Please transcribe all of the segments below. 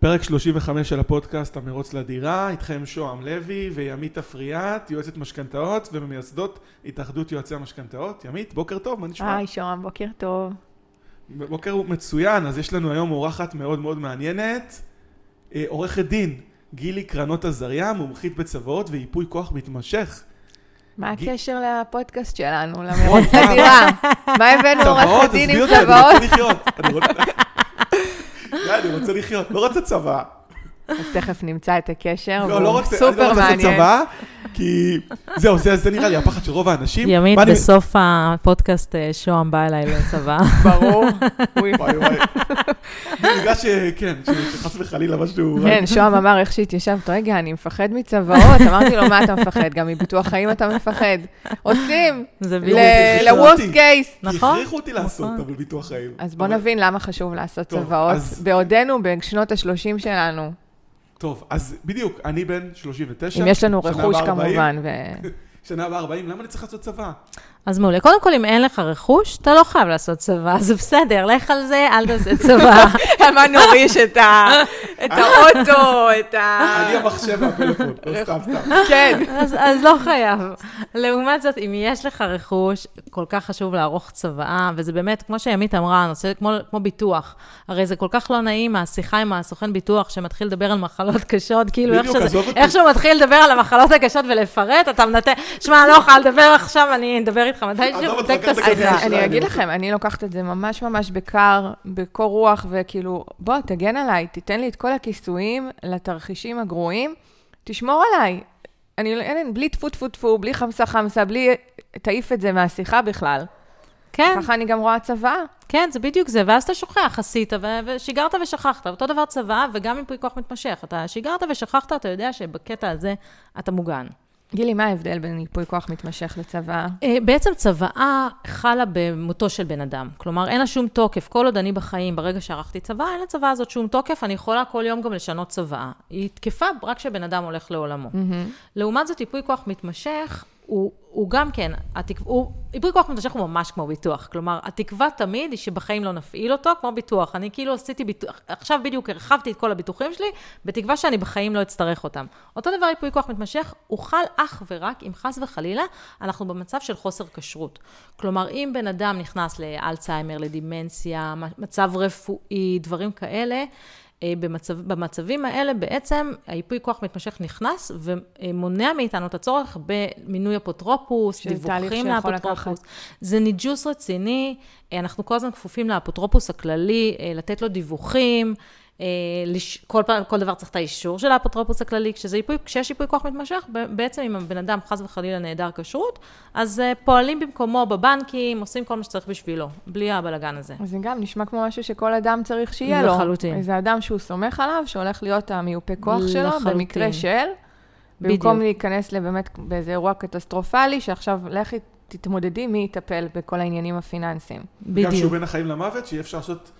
פרק 35 של הפודקאסט המרוץ לדירה, איתכם שוהם לוי וימית אפריאט, יועצת משכנתאות וממייסדות התאחדות יועצי המשכנתאות. ימית, בוקר טוב, מה נשמע? היי שוהם, בוקר טוב. בוקר מצוין, אז יש לנו היום אורחת מאוד מאוד מעניינת, אה, עורכת דין, גילי קרנות עזריה, מומחית בצוואות וייפוי כוח מתמשך. מה הקשר לפודקאסט שלנו, למרוץ לדירה? מה הבאנו עורכת דין עם צוואות? אני רוצה לחיות, לא רוצה צבא. אז תכף נמצא את הקשר, לא, לא והוא סופר לא מעניין. צבא, כי זהו, זה, זה נראה לי הפחד של רוב האנשים. ימית, מה אני- בסוף הפודקאסט אה, שוהם בא אליי לצבא. ברור. וואי וואי. בגלל שכן, שחס וחלילה משהו... כן, שוהם אמר איך שהתיישבת, רגע, אני מפחד מצוואות. אמרתי לו, מה אתה מפחד? גם מביטוח חיים אתה מפחד. עושים, זה ל-worst case. נכון, הכריחו אותי לעשות, נכון. אבל ביטוח חיים. אז בוא נבין למה חשוב לעשות צוואות, בעודנו בשנות ה-30 שלנו. טוב, אז בדיוק, אני בן 39. אם יש לנו רכוש הבאה 40, כמובן, ו... שנה הבאה 40, למה אני צריך לעשות צבא? אז מעולה. קודם כל, אם אין לך רכוש, אתה לא חייב לעשות צבא, זה בסדר, לך על זה, אל תעשה צבא. מה נוריש את האוטו, את ה... אני המחשב והפלאפון, לא סתם סתם. כן. אז, אז לא חייב. לעומת זאת, אם יש לך רכוש, כל כך חשוב לערוך צוואה, וזה באמת, כמו שימית אמרה, נושא כמו, כמו ביטוח. הרי זה כל כך לא נעים, השיחה עם הסוכן ביטוח שמתחיל לדבר על מחלות קשות, כאילו איך, שהוא מתחיל לדבר על המחלות הקשות ולפרט, אתה מנתן, שמע, אני לא יכולה לדבר עכשיו, אני אדבר איתך מתישהו, עזוב אותך, תק את. אשראי, אני אגיד לכם, אני לוקחת את זה ממש ממש בקר, בקור רוח, וכאילו, בוא, תגן עליי, תיתן לי את כל הכיסויים לתרחישים הגרועים, תשמור עליי. אני, לא- אין, בלי טפו טפו טפו, בלי חמסה חמסה, בלי... תעיף את זה מהשיחה בכלל. כן, ככה אני גם רואה צבא. כן, זה בדיוק זה, ואז אתה שוכח, עשית, ו- ושיגרת ושכחת. אותו דבר צבא, וגם ייפוי כוח מתמשך. אתה שיגרת ושכחת, אתה יודע שבקטע הזה אתה מוגן. גילי, מה ההבדל בין ייפוי כוח מתמשך לצבא? אה, בעצם צוואה חלה במותו של בן אדם. כלומר, אין לה שום תוקף. כל עוד אני בחיים, ברגע שערכתי צוואה, אין לצוואה הזאת שום תוקף, אני יכולה כל יום גם לשנות צוואה. היא תקפה רק כשבן אדם הולך לעולמו. לעומת זאת, ייפוי כוח מתמשך, הוא, הוא גם כן, התקו... הוא, ייפוי כוח מתמשך הוא ממש כמו ביטוח. כלומר, התקווה תמיד היא שבחיים לא נפעיל אותו, כמו ביטוח. אני כאילו עשיתי ביטוח, עכשיו בדיוק הרחבתי את כל הביטוחים שלי, בתקווה שאני בחיים לא אצטרך אותם. אותו דבר ייפוי כוח מתמשך, הוא חל אך ורק אם חס וחלילה אנחנו במצב של חוסר כשרות. כלומר, אם בן אדם נכנס לאלצהיימר, לדימנציה, מצב רפואי, דברים כאלה, במצב, במצבים האלה בעצם הייפוי כוח מתמשך נכנס ומונע מאיתנו את הצורך במינוי אפוטרופוס, דיווחים לאפוטרופוס. זה ניג'וס רציני, אה, אנחנו כל הזמן כפופים לאפוטרופוס הכללי, אה, לתת לו דיווחים. אה, כל, פעם, כל דבר צריך את האישור של האפוטרופוס הכללי, כשזה ייפוי, כשיש ייפוי כוח מתמשך, בעצם אם הבן אדם חס וחלילה נעדר כשרות, אז אה, פועלים במקומו בבנקים, עושים כל מה שצריך בשבילו, בלי הבלגן הזה. אז זה גם נשמע כמו משהו שכל אדם צריך שיהיה לו. לחלוטין. איזה אדם שהוא סומך עליו, שהולך להיות המיופה כוח שלו, לחלוטין. במקרה של, בדיוק. במקום להיכנס לבאמת באיזה אירוע קטסטרופלי, שעכשיו לכי תתמודדי מי יטפל בכל העניינים הפיננסיים. גם שהוא בדיוק. בין החיים למוות, שיהיה אפשר לעשות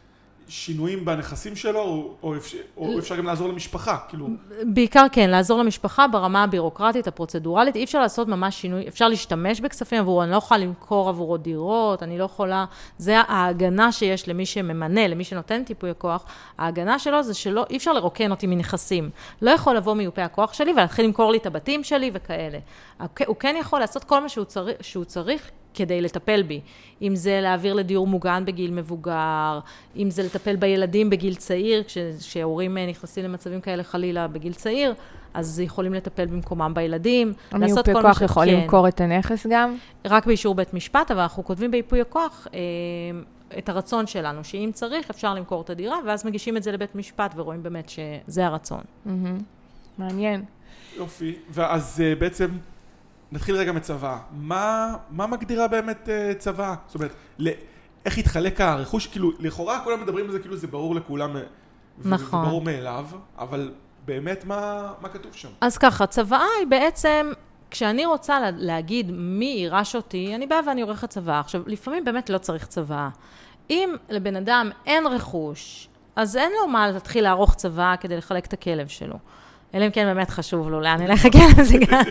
שינויים בנכסים שלו, או- או אפשר- או אפשר גם לעזור למשפחה, כאילו. בעיקר כן, לעזור למשפחה ברמה הבירוקרטית, הפרוצדורלית. אי אפשר לעשות ממש שינוי, אפשר להשתמש בכספים עבורו, אני לא יכולה למכור עבורו דירות, אני לא יכולה... זה ההגנה שיש למי שממנה, למי שנותן טיפוי הכוח. ההגנה שלו זה שלא, אי אפשר לרוקן אותי מנכסים. לא יכול לבוא מיופה הכוח שלי ולהתחיל למכור לי את הבתים שלי וכאלה. הוא כן יכול לעשות כל מה שהוא צריך, שהוא צריך כדי לטפל בי. אם זה להעביר לדיור מוגן בגיל מבוגר, אם זה לטפל בילדים בגיל צעיר, כש- כשהורים אה, נכנסים למצבים כאלה חלילה בגיל צעיר, אז יכולים לטפל במקומם בילדים. לעשות המיופה כל מה כוח ש- יכול כן, למכור את הנכס גם? רק באישור בית משפט, אבל אנחנו כותבים בייפוי הכוח אה, את הרצון שלנו, שאם צריך, אפשר למכור את הדירה, ואז מגישים את זה לבית משפט ורואים באמת שזה הרצון. מהמם. מעניין. יופי. ואז אה, בעצם, נתחיל רגע מצבא. מה, מה מגדירה באמת אה, צבא? זאת אומרת, ל- איך התחלק הרכוש? כאילו, לכאורה כולם מדברים על זה כאילו זה ברור לכולם, אה, נכון. זה ברור מאליו, אבל באמת מה, מה כתוב שם? אז ככה, צוואה היא בעצם, כשאני רוצה לה- להגיד מי יירש אותי, אני באה ואני עורכת צוואה. עכשיו, לפעמים באמת לא צריך צוואה. אם לבן אדם אין רכוש, אז אין לו מה להתחיל לערוך צוואה כדי לחלק את הכלב שלו. אלא אם כן באמת חשוב לו, לאן נלך להגיע לזה גם.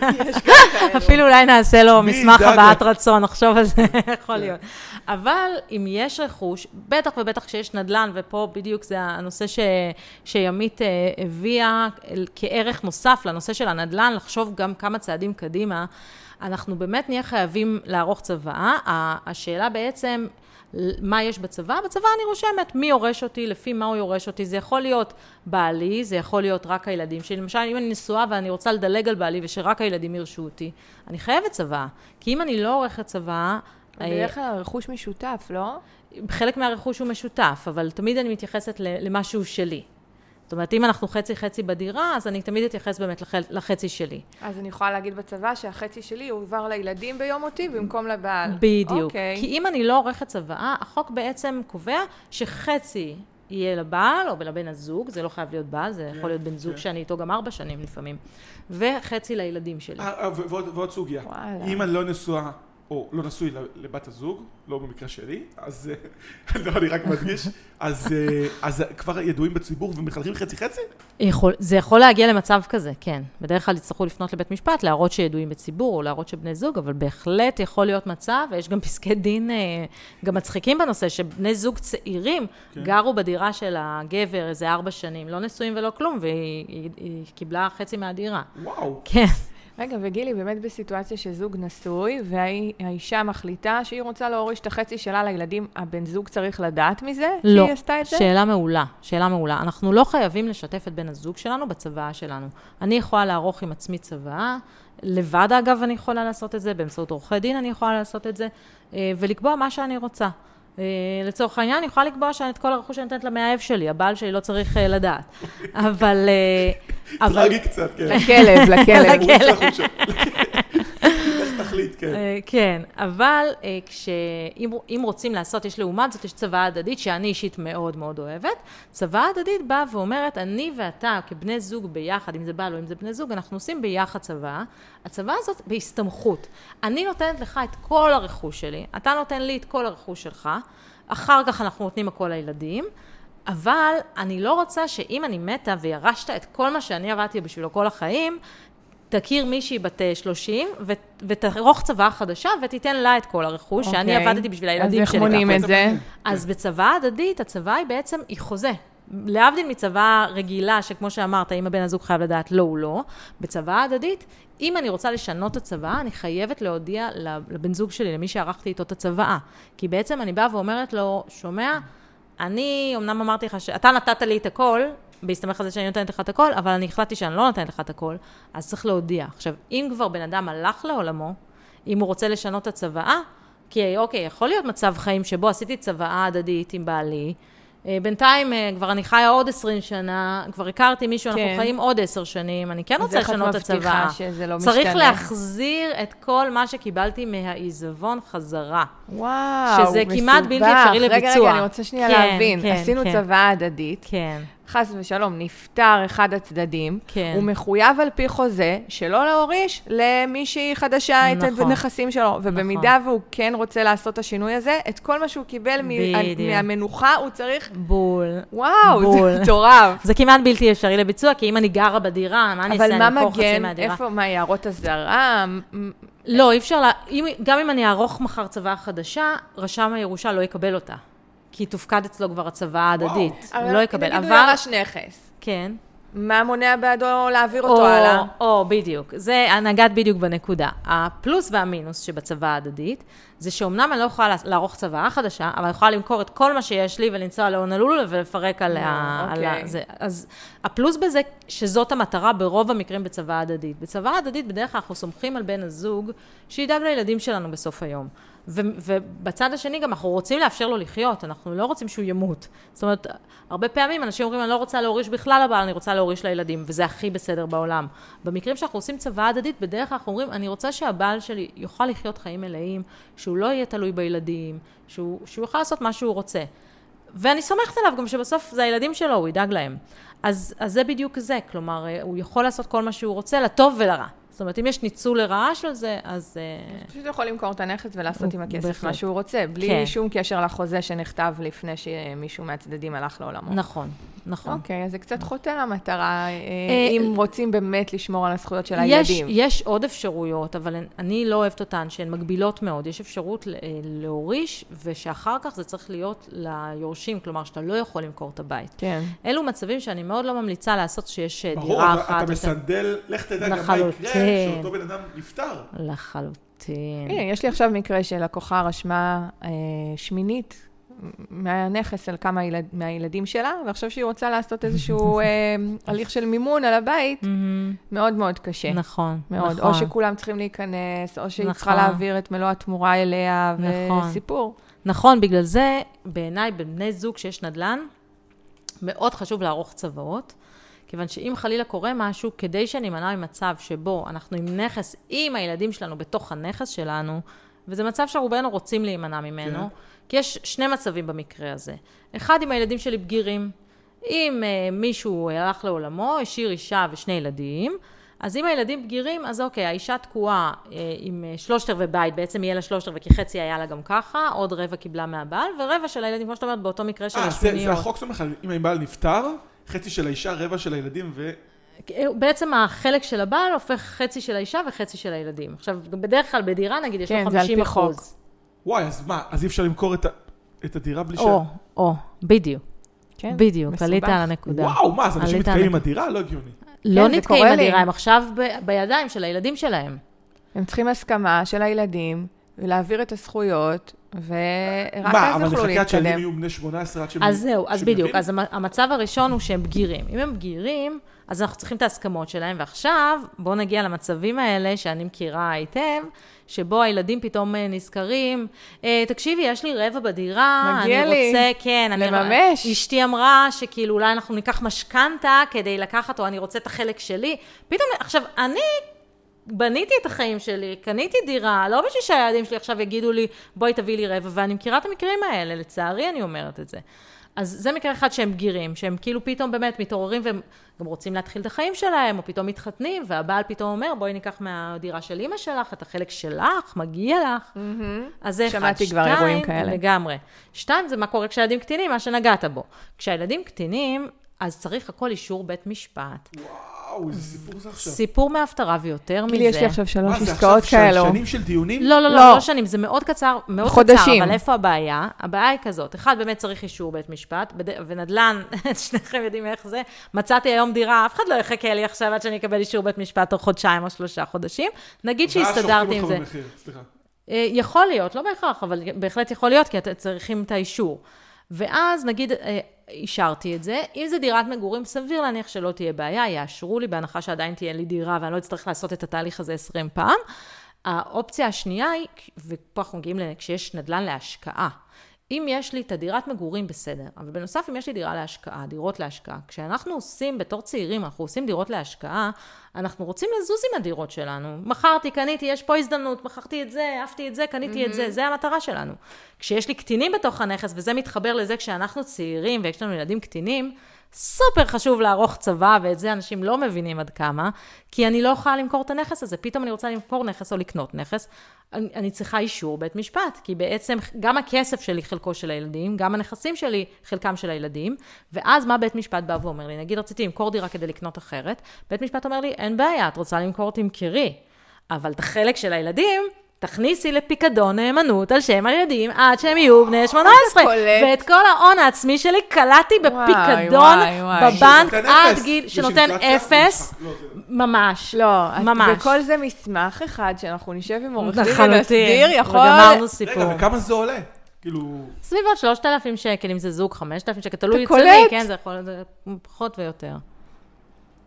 אפילו אולי נעשה לו מסמך הבעת? רצון, נחשוב על זה, יכול להיות. אבל אם יש רכוש, בטח ובטח כשיש נדל"ן, ופה בדיוק זה הנושא ש, שימית אה, הביאה כערך נוסף לנושא של הנדל"ן, לחשוב גם כמה צעדים קדימה, אנחנו באמת נהיה חייבים לערוך צוואה. השאלה בעצם... מה יש בצבא? בצבא אני רושמת מי יורש אותי, לפי מה הוא יורש אותי. זה יכול להיות בעלי, זה יכול להיות רק הילדים שלי. למשל, אם אני נשואה ואני רוצה לדלג על בעלי ושרק הילדים ירשו אותי, אני חייבת צבא. כי אם אני לא עורכת צבא... בדרך כלל הרכוש משותף, לא? חלק מהרכוש הוא משותף, אבל תמיד אני מתייחסת ל- למה שהוא שלי. זאת אומרת, אם אנחנו חצי-חצי בדירה, אז אני תמיד אתייחס באמת לח- לחצי שלי. אז אני יכולה להגיד בצבא שהחצי שלי יועבר לילדים ביום מותי במקום לבעל. בדיוק. אוקיי. כי אם אני לא עורכת צוואה, החוק בעצם קובע שחצי יהיה לבעל או לבן הזוג, זה לא חייב להיות בעל, זה יכול להיות בן זוג כן. שאני איתו גם ארבע שנים לפעמים, וחצי לילדים שלי. אה, אה, ועוד ועוד סוגיה. וואלה. אם אני לא נשואה, או לא נשוי לבת הזוג, לא במקרה שלי, אז אה, לא, אני רק מדגיש, אז אה, אז כבר ידועים בציבור ומחלקים חצי חצי? יכול, זה יכול להגיע למצב כזה, כן. בדרך כלל יצטרכו לפנות לבית משפט, להראות שידועים בציבור, או להראות שבני זוג, אבל בהחלט יכול להיות מצב, ויש גם פסקי דין אה, גם מצחיקים בנושא, שבני זוג צעירים כן. גרו בדירה של הגבר איזה ארבע שנים, לא נשואים ולא כלום, והיא היא, היא קיבלה חצי מהדירה. וואו. כן. רגע, וגילי, באמת בסיטואציה שזוג נשוי, והאישה מחליטה שהיא רוצה להוריש את החצי שלה לילדים, הבן זוג צריך לדעת מזה? לא. שהיא עשתה את זה? שאלה מעולה, שאלה מעולה. אנחנו לא חייבים לשתף את בן הזוג שלנו בצוואה שלנו. אני יכולה לערוך עם עצמי צוואה, לבד אגב אני יכולה לעשות את זה, באמצעות עורכי דין אני יכולה לעשות את זה, אה, ולקבוע מה שאני רוצה. אה, לצורך העניין, אני יכולה לקבוע שאת כל הרכוש שאני נותנת למאהב שלי, הבעל שלי לא צריך אה, לדעת. אבל... אה, אבל... טרגי קצת, כן. לכלב, לכלב. תחליט, כן. אה, כן, אבל אה, אם רוצים לעשות, יש לעומת זאת, יש צוואה הדדית שאני אישית מאוד מאוד אוהבת. צוואה הדדית באה ואומרת, אני ואתה כבני זוג ביחד, אם זה בעל או אם זה בני זוג, אנחנו עושים ביחד צוואה. הצוואה הזאת בהסתמכות. אני נותנת לך את כל הרכוש שלי, אתה נותן לי את כל הרכוש שלך, אחר כך אנחנו נותנים הכל לילדים. אבל אני לא רוצה שאם אני מתה וירשת את כל מה שאני עבדתי בשבילו כל החיים, תכיר מישהי בת אה, 30 ו- ותערוך צוואה חדשה ותיתן לה את כל הרכוש שאני אוקיי. עבדתי בשביל הילדים אז שלי. איך מונים. את זה? אז בצוואה הדדית, הצוואה היא בעצם, היא חוזה. להבדיל מצוואה רגילה, שכמו שאמרת, אם הבן הזוג חייב לדעת לא, הוא לא, בצוואה הדדית, אם אני רוצה לשנות את הצוואה, אני חייבת להודיע לבן זוג שלי, למי שערכתי איתו את הצוואה. כי בעצם אני באה ואומרת לו, שומע, אני אמנם אמרתי לך שאתה נתת לי את הכל, בהסתמך על זה שאני נותנת לך את הכל, אבל אני החלטתי שאני לא נותנת לך את הכל, אז צריך להודיע. עכשיו, אם כבר בן אדם הלך לעולמו, אם הוא רוצה לשנות את הצוואה, כי אוקיי, יכול להיות מצב חיים שבו עשיתי צוואה הדדית עם בעלי, אה, בינתיים אה, כבר אני חיה עוד 20 שנה, כבר הכרתי מישהו, כן. אנחנו חיים עוד 10 שנים, אני כן רוצה לשנות את. מבטיחה שזה לא צריך משתנה? להחזיר את כל מה שקיבלתי מהעיזבון חזרה. וואו, שזה כמעט בלתי מסובך. אפשרי רגע, לביצוע. רגע, אני רוצה שנייה כן, להבין. כן, עשינו כן. צוואה הדדית, כן, חס ושלום, נפטר אחד הצדדים, כן. הוא מחויב על פי חוזה שלא להוריש למישהי חדשה את נכון. הנכסים שלו, ובמידה והוא כן רוצה לעשות את השינוי הזה, את כל מה שהוא קיבל מ- בדיוק. מהמנוחה, הוא צריך... בול. וואו, בול. זה מטורף. זה כמעט בלתי אפשרי לביצוע, כי אם אני גרה בדירה, מה אני אעשה? אבל מה מגן? איפה, מה, יערות אזהרה? לא, אי אפשר, לה... אם, גם אם אני אערוך מחר צוואה חדשה, רשם הירושה לא יקבל אותה. כי תופקד אצלו כבר הצוואה ההדדית. הוא לא יקבל. נגיד הוא אבל... ירש נכס. כן. מה מונע בעדו להעביר אותו או, הלאה? או, בדיוק. זה, נגעת בדיוק בנקודה. הפלוס והמינוס שבצוואה ההדדית, זה שאומנם אני לא יכולה לערוך צוואה חדשה, אבל אני יכולה למכור את כל מה שיש לי ולנסוע להונלולו ולפרק על, ה, על אוקיי. ה... זה. אז הפלוס בזה, שזאת המטרה ברוב המקרים בצוואה הדדית. בצוואה הדדית, בדרך כלל אנחנו סומכים על בן הזוג, שידאג לילדים שלנו בסוף היום. ו- ובצד השני גם אנחנו רוצים לאפשר לו לחיות, אנחנו לא רוצים שהוא ימות. זאת אומרת, הרבה פעמים אנשים אומרים, אני לא רוצה להוריש בכלל לבעל, אני רוצה להוריש לילדים, וזה הכי בסדר בעולם. במקרים שאנחנו עושים צוואה הדדית, בדרך כלל אנחנו אומרים, אני רוצה שהבעל שלי יוכל לחיות חיים מלאים, שהוא לא יהיה תלוי בילדים, שהוא, שהוא יוכל לעשות מה שהוא רוצה. ואני סומכת עליו גם שבסוף זה הילדים שלו, הוא ידאג להם. אז, אז זה בדיוק זה, כלומר, אה, הוא יכול לעשות כל מה שהוא רוצה, לטוב ולרע. זאת אומרת, אם יש ניצול לרעה של זה, אז... אה, פשוט יכול למכור את הנכס ולעשות עם הכסף בהחלט. מה שהוא רוצה, בלי כן. שום קשר לחוזה שנכתב לפני שמישהו מהצדדים הלך לעולמו. נכון, נכון. אוקיי, אז זה קצת חוטא למטרה, אה, אה, אם רוצים באמת לשמור על הזכויות של יש, הילדים. יש עוד אפשרויות, אבל אני לא אוהבת אותן, שהן מגבילות מאוד. יש אפשרות להוריש, ושאחר כך זה צריך להיות ליורשים, כלומר, שאתה לא יכול למכור את הבית. כן. אלו מצבים שאני מאוד לא ממליצה לעשות שיש ברור, דירה אתה- אחת. אתה יותר- מסנדל, לך תדע גם מה. יקרה שאותו בן אדם נפטר. לחלוטין. הנה, יש לי עכשיו מקרה שלקוחה רשמה אה, שמינית מהנכס על כמה ילד, מהילדים שלה, ועכשיו שהיא רוצה לעשות איזשהו אה, הליך של מימון על הבית. מאוד מאוד קשה. נכון, מאוד. נכון. או שכולם צריכים להיכנס, או שהיא צריכה נכון. להעביר את מלוא התמורה אליה, נכון. וסיפור. נכון, בגלל זה, בעיניי, בבני זוג שיש נדל"ן, מאוד חשוב לערוך צוואות, כיוון שאם חלילה קורה משהו, כדי שנימנע ממצב שבו אנחנו עם נכס, עם הילדים שלנו בתוך הנכס שלנו, וזה מצב שרובנו רוצים להימנע ממנו, כן. כי יש שני מצבים במקרה הזה. אחד, אם הילדים שלי בגירים. אם uh, מישהו הלך לעולמו, השאיר אישה ושני ילדים, אז אם הילדים בגירים, אז אוקיי, האישה תקועה uh, עם uh, שלושת רבעי בית, בעצם יהיה לה שלושת רבעי, כי חצי היה לה גם ככה, עוד רבע קיבלה מהבעל, ורבע של הילדים, כמו שאת אומרת, באותו מקרה של אה, זה- השמיניות. זה החוק סומך על אם הבעל נפטר, חצי של האישה, רבע של הילדים, ו... בעצם החלק של הבעל הופך חצי של האישה וחצי של הילדים. עכשיו, בדרך כלל בדירה, נגיד, יש כן, לו זה על פי 50 חוק. אחוז. וואי, אז מה, אז אי אפשר למכור את ה- את הדירה בלי ש... או, או, בדיוק, כן? בדיוק, מסובך. עלית על הנקודה. וואו, מה, אז אנשים נתקעים על עם הדירה? לא הגיוני. לא כן, נתקעים עם. הדירה, הם עכשיו ב- בידיים של הילדים שלהם. הם צריכים הסכמה של הילדים, ולהעביר את הזכויות, ורק מה, אז אבל יוכלו נחכה עד שהילדים להתקדם. יהיו בני 18 עד שהם... אז זהו, אז שהם בדיוק. אז המ- המצב הראשון הוא שהם בגירים. אם הם בגירים, אז אנחנו צריכים את ההסכמות שלהם, ועכשיו בואו נגיע למצבים האלה שאני מכירה היטב, שבו הילדים פתאום אה, נזכרים, אה, תקשיבי, יש לי רבע בדירה, אני לי רוצה, כן, אני... לממש. אשתי אמרה שכאילו אולי אנחנו ניקח משכנתה כדי לקחת, או אני רוצה את החלק שלי. פתאום, עכשיו, אני בניתי את החיים שלי, קניתי דירה, לא בשביל שהילדים שלי עכשיו יגידו לי, בואי תביאי לי רבע, ואני מכירה את המקרים האלה, לצערי אני אומרת את זה. אז זה מקרה אחד שהם בגירים, שהם כאילו פתאום באמת מתעוררים והם גם רוצים להתחיל את החיים שלהם, או פתאום מתחתנים, והבעל פתאום אומר, בואי ניקח מהדירה של אימא שלך, את החלק שלך, מגיע לך. אז זה אחד. שמעתי כבר שתיים, אירועים כאלה. לגמרי. שתיים, זה מה קורה כשהילדים קטינים, מה שנגעת בו. כשהילדים קטינים, אז צריך הכל אישור בית משפט. וואו, איזה סיפור זה עכשיו. סיפור מההפטרה ויותר מזה. יש לי עכשיו מה שלוש זה עסקאות עכשיו כאלו. שנים של דיונים? לא, לא, לא, לא. לא שנים, זה מאוד קצר, מאוד חודשים. קצר, אבל איפה הבעיה? הבעיה היא כזאת, אחד, באמת צריך אישור בית משפט, בד... ונדל"ן, שניכם יודעים איך זה, מצאתי היום דירה, אף אחד לא יחכה לי עכשיו עד שאני אקבל אישור בית משפט תוך חודשיים או שלושה חודשים, נגיד שהסתדרתי עם זה. אה, יכול להיות, לא בהכרח, אבל בהחלט יכול להיות, כי אתם צריכים את האישור. ואז נגיד, אה, אישרתי את זה, אם זה דירת מגורים, סביר להניח שלא תהיה בעיה, יאשרו לי, בהנחה שעדיין תהיה לי דירה ואני לא אצטרך לעשות את התהליך הזה 20 פעם. האופציה השנייה היא, ופה אנחנו מגיעים כשיש נדל"ן להשקעה. אם יש לי את הדירת מגורים, בסדר. אבל בנוסף, אם יש לי דירה להשקעה, דירות להשקעה, כשאנחנו עושים, בתור צעירים, אנחנו עושים דירות להשקעה, אנחנו רוצים לזוז עם הדירות שלנו. מכרתי, קניתי, יש פה הזדמנות, מכרתי את זה, אהבתי את זה, קניתי את זה, זה המטרה שלנו. כשיש לי קטינים בתוך הנכס, וזה מתחבר לזה כשאנחנו צעירים ויש לנו ילדים קטינים, סופר חשוב לערוך צבא, ואת זה אנשים לא מבינים עד כמה, כי אני לא יכולה למכור את הנכס הזה. פתאום אני רוצה למכור נכס או לקנות נכס, אני, אני צריכה אישור בית משפט, כי בעצם גם הכסף שלי חלקו של הילדים, גם הנכסים שלי חלקם של הילדים, ואז מה בית משפט בא ואומר לי? נגיד רציתי למכור דירה כדי לקנות אחרת, בית משפט אומר לי, אין בעיה, את רוצה למכור, תמכרי, אבל את החלק של הילדים, תכניסי לפיקדון נאמנות על שם הילדים עד שהם יהיו בני 18. קולט. ואת כל ההון העצמי שלי קלטתי בפיקדון וואי, וואי. בבנק עד. גיל, שנותן? אפס, לא, זה- ממש. לא, ממש. וכל זה מסמך אחד שאנחנו נשב עם עורך דין. ונסדיר, יכול... וגמרנו סיפור. רגע, וכמה זה עולה? כאילו... סביבות 3,000 שקל, אם זה זוג, 5,000 שקל, תלוי אתה אצל מי, קולט? כן, זה יכול להיות פחות ויותר.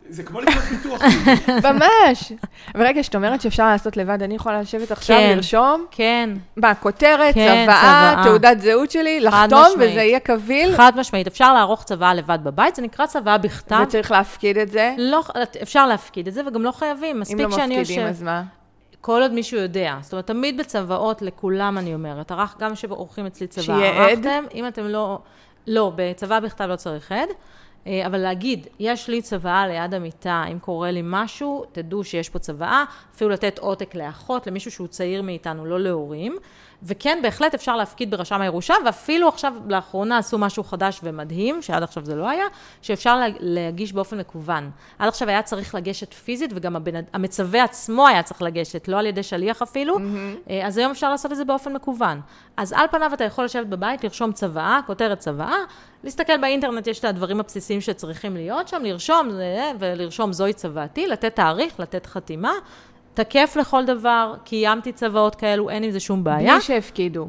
זה כמו לקנות ביטוח. ממש. ורגע, שאת אומרת שאפשר לעשות לבד, אני יכולה לשבת עכשיו, כן. לרשום, כן, מה, כותרת, כן, צוואה, צוואה. תעודת זהות שלי, לחתום, משמעית. וזה יהיה קביל, חד משמעית, אפשר לערוך צוואה לבד בבית, זה נקרא צוואה בכתב. וצריך להפקיד את זה. לא, אפשר להפקיד את זה, וגם לא חייבים. אם מספיק לא שאני מפקידים, יושב... אז מה? כל עוד מישהו יודע. זאת אומרת, תמיד בצוואות, לכולם אני אומרת, ערך, גם כשעורכים אצלי צוואה? ערכתם, אם אתם לא... לא, בצוואה בכתב לא צריך עד. אה, אבל להגיד, יש לי צוואה ליד המיטה, אם קורה לי משהו, תדעו שיש פה צוואה, אפילו לתת עותק לאחות, למישהו שהוא צעיר מאיתנו, לא להורים. וכן, בהחלט אפשר להפקיד ברשם הירושה, ואפילו עכשיו, לאחרונה עשו משהו חדש ומדהים, שעד עכשיו זה לא היה, שאפשר לה, להגיש באופן מקוון. עד עכשיו היה צריך לגשת פיזית, וגם הבן, המצווה עצמו היה צריך לגשת, לא על ידי שליח אפילו, mm-hmm. אז היום אפשר לעשות את זה באופן מקוון. אז על פניו אתה יכול לשבת בבית, לרשום צוואה, כותרת צוואה, להסתכל באינטרנט, יש את הדברים הבסיסיים שצריכים להיות שם, לרשום, ולרשום זוהי צוואתי, לתת תאריך, לתת חתימה. תקף לכל דבר, קיימתי צוואות כאלו, אין עם זה שום בעיה. בלי שהפקידו.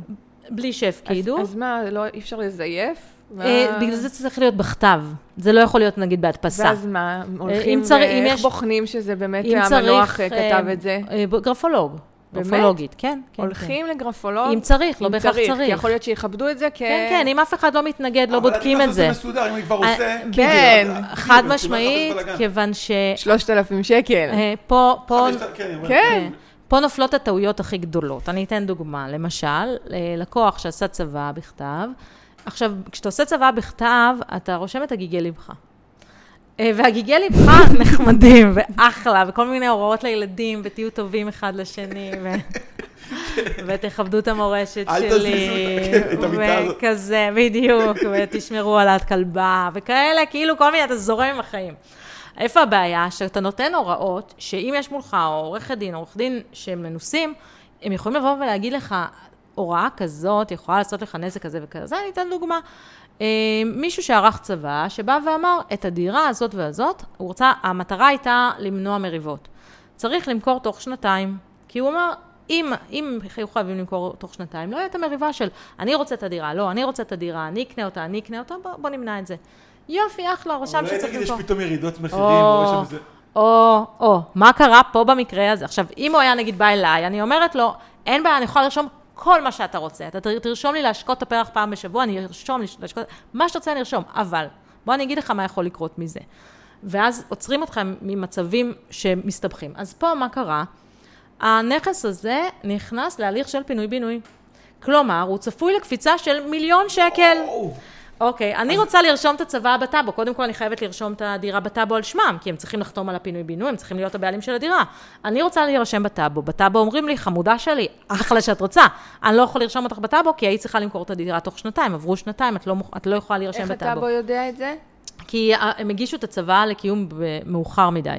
בלי שהפקידו. אז, אז מה, לא, אי אפשר לזייף? אה, בגלל זה צריך להיות בכתב. זה לא יכול להיות נגיד בהדפסה. ואז מה, הולכים, אם צריך, אם יש... בוחנים שזה באמת המנוח אה, כתב את זה? אה, גרפולוג. גרפולוגית, כן. כן הולכים כן. לגרפולוג? אם צריך, לא בהכרח צריך. כי יכול להיות שיכבדו את זה כ... כן, כן, אם אף אחד לא מתנגד, לא בודקים את זה. אבל אני חושב שזה מסודר, אם אני כבר עושה... כן, חד משמעית, כיוון ש... 3,000 שקל. פה, פה... כן. פה נופלות הטעויות הכי גדולות. אני אתן דוגמה. למשל, לקוח שעשה צבא בכתב, עכשיו, כשאתה עושה צבא בכתב, אתה רושם את הגיגי לבך. אה, והגיגי ליבך נחמדים, ואחלה, וכל מיני הוראות לילדים, ותהיו טובים אחד לשני, ו... ותכבדו את המורשת שלי. אל תזיזו את המיטה הזאת. וכזה, בדיוק, ותשמרו על הכלבה, וכאלה, כאילו כל מיני, אתה זורם עם החיים. איפה הבעיה? שאתה נותן הוראות, שאם יש מולך עורכת דין, עורך דין שהם מנוסים, הם יכולים לבוא ולהגיד לך, הוראה כזאת יכולה לעשות לך נזק כזה וכזה. אני אתן דוגמה. אה, מישהו שערך צבא, שבא ואמר, את הדירה הזאת והזאת, הוא רוצה, המטרה הייתה למנוע מריבות. צריך למכור תוך שנתיים. כי הוא אמר, אם, אם היו חייבים למכור תוך שנתיים, לא יהיה את המריבה של אני רוצה את הדירה, לא, אני רוצה את הדירה, אני אקנה אותה, אני אקנה אותה, בוא, בוא נמנע את זה. יופי, אחלה, רשם שצריך למכור. אולי יש פתאום ירידות מחירים, או שם איזה... או, או, מה קרה פה במקרה הזה? עכשיו, אם הוא היה נגיד בא אליי, אני אומרת לו, אין בעיה, אני יכולה לרשום כל מה שאתה רוצה. אתה תרשום לי להשקות את הפרח פעם בשבוע, אני ארשום להשקות, מה שאתה רוצה אני ארשום, אבל בוא אני אגיד לך מה יכול לקרות מזה. ואז עוצרים אתכם ממצבים שמסתבכים. אז פה מה קרה? הנכס הזה נכנס להליך של פינוי-בינוי. כלומר, הוא צפוי לקפיצה של מיליון שקל. Oh. אוקיי, אני רוצה לרשום את הצוואה בטאבו. קודם כל, אני חייבת לרשום את הדירה בטאבו על שמם, כי הם צריכים לחתום על הפינוי-בינוי, הם צריכים להיות הבעלים של הדירה. אני רוצה להירשם בטאבו. בטאבו אומרים לי, חמודה שלי, אחלה שאת רוצה. אני לא יכול לרשום אותך בטאבו, כי היית צריכה למכור את הדירה תוך שנתיים. עברו שנתיים, את לא, את לא יכולה להירשם בטאבו. איך הטאבו יודע את זה? כי הם הגישו את הצוואה לקיום מאוחר מדי.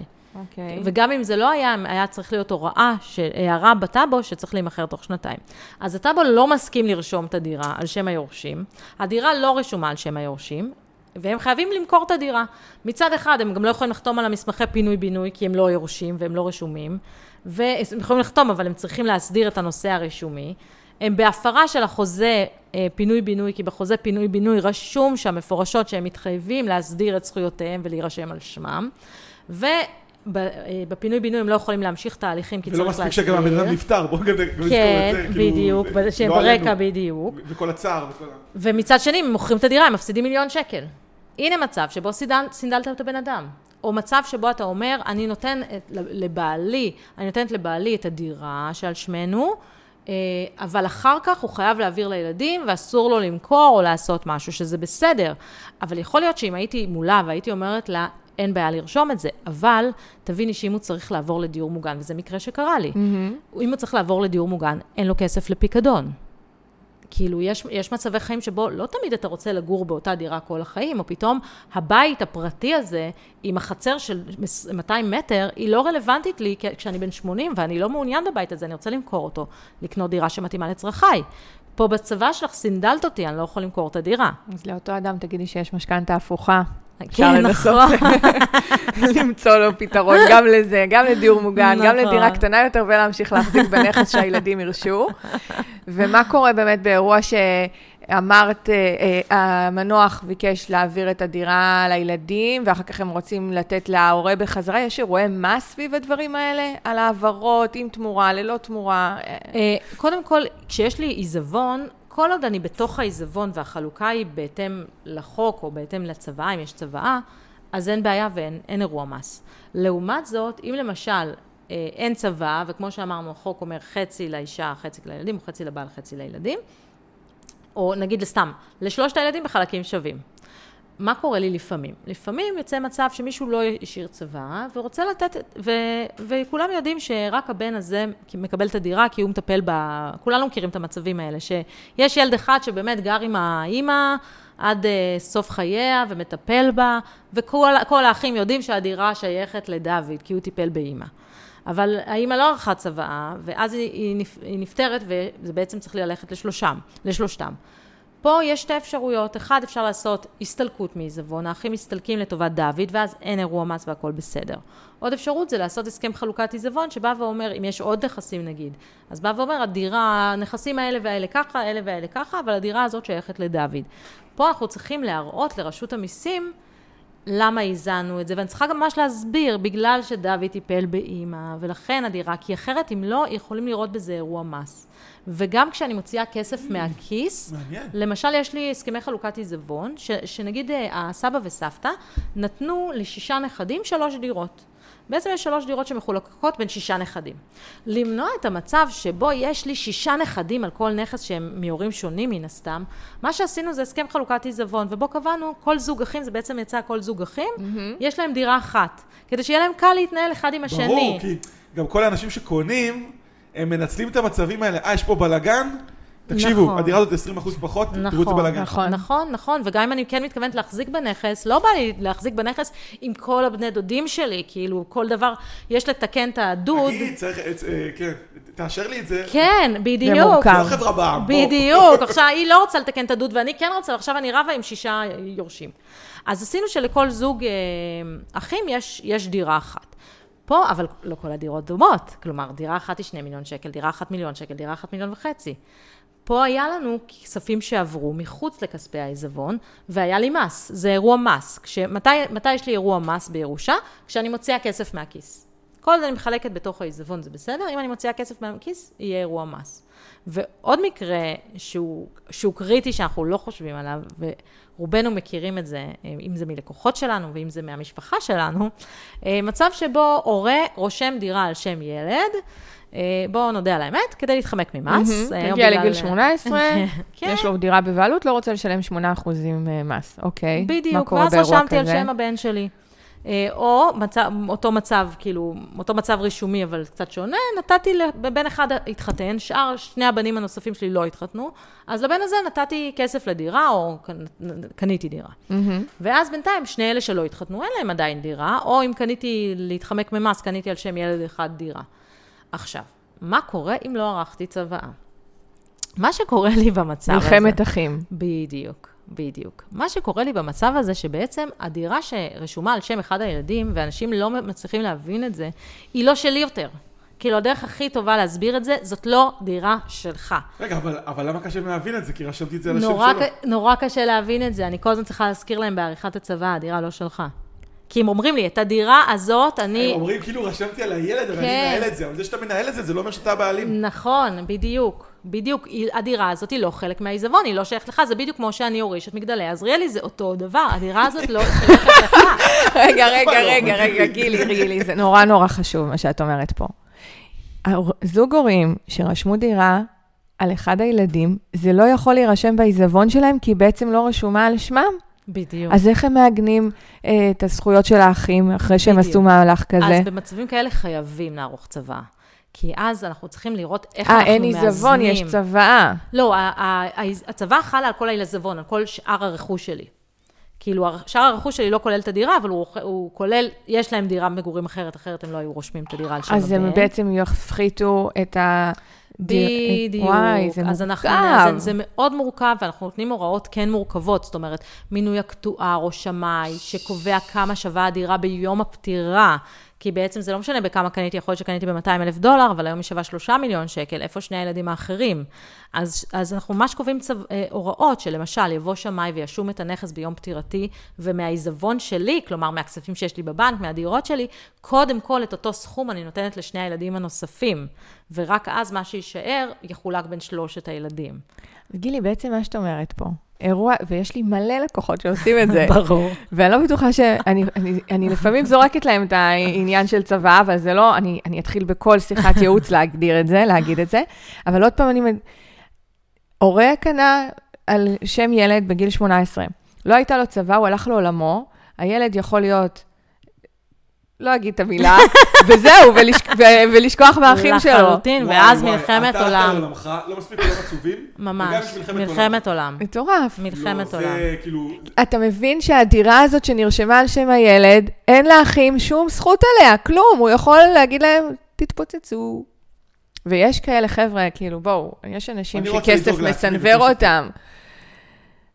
אוקיי. וגם אם זה לא היה, היה צריך להיות הוראה, הערה בטאבו שצריך להימכר תוך שנתיים. אז הטאבו לא מסכים לרשום את הדירה על שם היורשים, הדירה לא רשומה על שם היורשים, והם חייבים למכור את הדירה. מצד אחד, הם גם לא יכולים לחתום על המסמכי פינוי-בינוי, כי הם לא יורשים והם לא רשומים, והם יכולים לחתום, אבל הם צריכים להסדיר את הנושא הרשומי. הם בהפרה של החוזה אה, פינוי-בינוי, כי בחוזה פינוי-בינוי רשום שם מפורשות שהם מתחייבים להסדיר את זכויותיהם ולהירשם על שמם. ו... אה, בפינוי-בינוי הם לא יכולים להמשיך תהליכים, כי צריך להסביר. ולא מספיק שגם הבן אדם נפטר, בואו גם נזכור את זה. כן, בדיוק, שהם לא ברקע בדיוק. וכל הצער וכל ה... ומצד שני, הם מוכרים את הדירה, הם מפסידים מיליון שקל. הנה מצב שבו סינדלת את הבן אדם. או מצב שבו אתה אומר, אני נותן לבעלי, אני נותנת לבעלי את הדירה שעל שמנו, אה, אבל אחר כך הוא חייב להעביר לילדים ואסור לו למכור או לעשות משהו, שזה בסדר. אבל יכול להיות שאם הייתי מולה והייתי אומרת לה, אין בעיה לרשום את זה, אבל תביני שאם הוא צריך לעבור לדיור מוגן, וזה מקרה שקרה לי, mm-hmm. אם הוא צריך לעבור לדיור מוגן, אין לו כסף לפיקדון. כאילו, יש, יש מצבי חיים שבו לא תמיד אתה רוצה לגור באותה דירה כל החיים, או פתאום הבית הפרטי הזה, עם החצר של 200 מטר, היא לא רלוונטית לי כשאני בן 80, ואני לא מעוניין בבית הזה, אני רוצה למכור אותו, לקנות דירה שמתאימה לצרכיי. פה בצבא שלך סינדלת אותי, אני לא יכול למכור את הדירה. אז לאותו אדם תגידי שיש משכנתה הפוכה. כן, נכון. למצוא לו פתרון גם לזה, גם לדיור מוגן, גם נכון. לדירה קטנה יותר, ולהמשיך להחזיק בנכס שהילדים ירשו. ומה קורה באמת באירוע שאמרת, אה, אה, המנוח ביקש להעביר את הדירה לילדים, ואחר כך הם רוצים לתת להורה בחזרה? יש אירועי מס סביב הדברים האלה? על העברות, עם תמורה, ללא תמורה? אה, קודם כל, כשיש לי עיזבון, כל עוד אני בתוך העיזבון והחלוקה היא בהתאם לחוק או בהתאם לצוואה, אם יש צוואה, אז אין בעיה ואין אירוע מס. לעומת זאת, אם למשל אה, אין צוואה, וכמו שאמרנו, החוק אומר חצי לאישה, חצי לילדים, או חצי לבעל, חצי לילדים, או נגיד סתם, לשלושת הילדים בחלקים שווים. מה קורה לי לפעמים? לפעמים יוצא מצב שמישהו לא השאיר צבא ורוצה לתת, ו, וכולם יודעים שרק הבן הזה מקבל את הדירה כי הוא מטפל ב... כולנו מכירים את המצבים האלה, שיש ילד אחד שבאמת גר עם האימא עד uh, סוף חייה ומטפל בה, וכל האחים יודעים שהדירה שייכת לדוד כי הוא טיפל באימא. אבל האימא לא ערכה צוואה, ואז היא, היא נפטרת, וזה בעצם צריך ללכת לשלושם, לשלושתם. פה יש שתי אפשרויות. אחד, אפשר לעשות הסתלקות מעיזבון, האחים מסתלקים לטובת דוד, ואז אין אירוע מס והכל בסדר. עוד אפשרות זה לעשות הסכם חלוקת עיזבון, שבא ואומר, אם יש עוד נכסים נגיד, אז בא ואומר, הדירה, הנכסים האלה והאלה ככה, אלה והאלה ככה, אבל הדירה הזאת שייכת לדוד. פה אנחנו צריכים להראות לרשות המיסים למה איזנו את זה, ואני צריכה גם ממש להסביר, בגלל שדוד טיפל באימא, ולכן הדירה, כי אחרת, אם לא, יכולים לראות בזה אירוע מס. וגם כשאני מוציאה כסף mm, מהכיס, מעניין. למשל, יש לי הסכמי חלוקת עיזבון, שנגיד אה, הסבא וסבתא נתנו לשישה נכדים שלוש דירות. בעצם יש שלוש דירות שמחולקות בין שישה נכדים. למנוע את המצב שבו יש לי שישה נכדים על כל נכס שהם מהורים שונים מן הסתם, מה שעשינו זה הסכם חלוקת עיזבון, ובו קבענו כל זוג אחים, זה בעצם יצא כל זוג אחים, mm-hmm. יש להם דירה אחת, כדי שיהיה להם קל להתנהל אחד עם השני. ברור, כי גם כל האנשים שקונים, הם מנצלים את המצבים האלה. אה, יש פה בלאגן? תקשיבו, נכון. הדירה הזאת 20% פחות, נכון, תראו את זה בלאגן. נכון, נכון, נכון, וגם אם אני כן מתכוונת להחזיק בנכס, לא בא לי להחזיק בנכס עם כל הבני דודים שלי, כאילו, כל דבר, יש לתקן את הדוד. תגיד, צריך, אה, אה, כן, תאשר לי את זה. כן, בדיוק. זה מורכב. לא חברה בעם, בדיוק, עכשיו היא לא רוצה לתקן את הדוד ואני כן רוצה, עכשיו אני רבה עם שישה יורשים. אז עשינו שלכל זוג אה, אחים יש, יש דירה אחת. פה, אבל לא כל הדירות דומות. כלומר, דירה אחת היא שני מיליון שקל, דירה אחת מיליון שקל, דירה אחת מיליון וחצי. פה היה לנו כספים שעברו מחוץ לכספי העיזבון, והיה לי מס. זה אירוע מס. כשמתי, מתי יש לי אירוע מס בירושה? כשאני מוציאה כסף מהכיס. כל זה אני מחלקת בתוך העיזבון, זה בסדר? אם אני מוציאה כסף מהכיס, יהיה אירוע מס. ועוד מקרה שהוא, שהוא קריטי, שאנחנו לא חושבים עליו, ורובנו מכירים את זה, אם זה מלקוחות שלנו ואם זה מהמשפחה שלנו, מצב שבו הורה רושם דירה על שם ילד, בואו נודה על האמת, כדי להתחמק ממס. הגיע לגיל 18, כן. יש לו דירה בבעלות, לא רוצה לשלם 8% מס, אוקיי. בדיוק, ואז רשמתי על שם הבן שלי. אה, או מצב, אותו מצב, כאילו, אותו מצב רישומי, אבל קצת שונה, נתתי לבן אחד התחתן, שאר שני הבנים הנוספים שלי לא התחתנו, אז לבן הזה נתתי כסף לדירה, או קניתי דירה. Mm-hmm. ואז בינתיים, שני אלה שלא התחתנו, אין להם עדיין דירה, או אם קניתי להתחמק ממס, קניתי על שם ילד אחד דירה. עכשיו, מה קורה אם לא ערכתי צוואה? מה שקורה לי במצב הזה... מלחמת אחים. בדיוק. בדיוק. מה שקורה לי במצב הזה, שבעצם הדירה שרשומה על שם אחד הילדים, ואנשים לא מצליחים להבין את זה, היא לא שלי יותר. כאילו, הדרך הכי טובה להסביר את זה, זאת לא דירה שלך. רגע, אבל, אבל למה קשה להבין את זה? כי רשמתי את זה על השם שלו. נורא קשה להבין את זה. אני כל הזמן צריכה להזכיר להם בעריכת הצבא, הדירה לא שלך. כי הם אומרים לי, את הדירה הזאת, אני... הם אומרים, כאילו, רשמתי על הילד, אבל כן. אני מנהל את זה. אבל זה שאתה מנהל את זה, זה לא אומר שאתה הבעלים. נכון, בדיוק. בדיוק, הדירה הזאת היא לא חלק מהעיזבון, היא לא שייכת לך, זה בדיוק כמו שאני אוריש את מגדלי עזריאלי, זה אותו דבר, הדירה הזאת לא שייכת לך. רגע, רגע, רגע, רגע, גילי, גילי, זה נורא נורא חשוב מה שאת אומרת פה. זוג הורים שרשמו דירה על אחד הילדים, זה לא יכול להירשם בעיזבון שלהם, כי היא בעצם לא רשומה על שמם. בדיוק. אז איך הם מעגנים אה, את הזכויות של האחים אחרי שהם בדיוק. עשו מהלך כזה? אז במצבים כאלה חייבים לערוך צבא. כי אז אנחנו צריכים לראות איך 아, אנחנו מאזנים. אה, אין עיזבון, יש צוואה. לא, הצוואה חלה על כל העיזבון, על כל שאר הרכוש שלי. כאילו, שאר הרכוש שלי לא כולל את הדירה, אבל הוא, הוא כולל, יש להם דירה מגורים אחרת, אחרת הם לא היו רושמים את הדירה על שם הבן. אז הם בעצם יפחיתו את ה... בדיוק. וואי, זה אז מורכב. אנחנו, זה, זה מאוד מורכב, ואנחנו נותנים הוראות כן מורכבות, זאת אומרת, מינוי אקטואר או שמאי, שקובע כמה שווה הדירה ביום הפטירה, כי בעצם זה לא משנה בכמה קניתי, יכול להיות שקניתי ב-200 אלף דולר, אבל היום היא שווה 3 מיליון שקל, איפה שני הילדים האחרים? אז, אז אנחנו ממש קובעים צו, אה, הוראות, שלמשל, יבוא שמאי וישום את הנכס ביום פטירתי, ומהעיזבון שלי, כלומר, מהכספים שיש לי בבנק, מהדירות שלי, קודם כל את אותו סכום אני נותנת לשני הילדים הנוספים, ורק אז מה שיישאר יחולק בין שלושת הילדים. גילי, בעצם מה שאת אומרת פה, אירוע, ויש לי מלא לקוחות שעושים את זה. ברור. ואני לא בטוחה שאני אני, אני לפעמים זורקת להם את העניין של צבא, אבל זה לא, אני, אני אתחיל בכל שיחת ייעוץ להגדיר את זה, להגיד את זה, אבל עוד פעם אני... הורה קנה על שם ילד בגיל 18. לא הייתה לו צבא, הוא הלך לעולמו, הילד יכול להיות, לא אגיד את המילה, וזהו. ו- ולשכוח מהאחים שלו. לחלוטין, ואז וואי, מלחמת אתה עולם. לעולמך, לא מספיק עולם עצובים. ממש, מלחמת עולם. מטורף. מלחמת לא, עולם. כאילו, אתה מבין שהדירה הזאת שנרשמה על שם הילד, אין לאחים שום זכות עליה, כלום. הוא יכול להגיד להם, תתפוצצו. ויש כאלה חבר'ה, כאילו, בואו, יש אנשים שכסף מסנוור. אותם.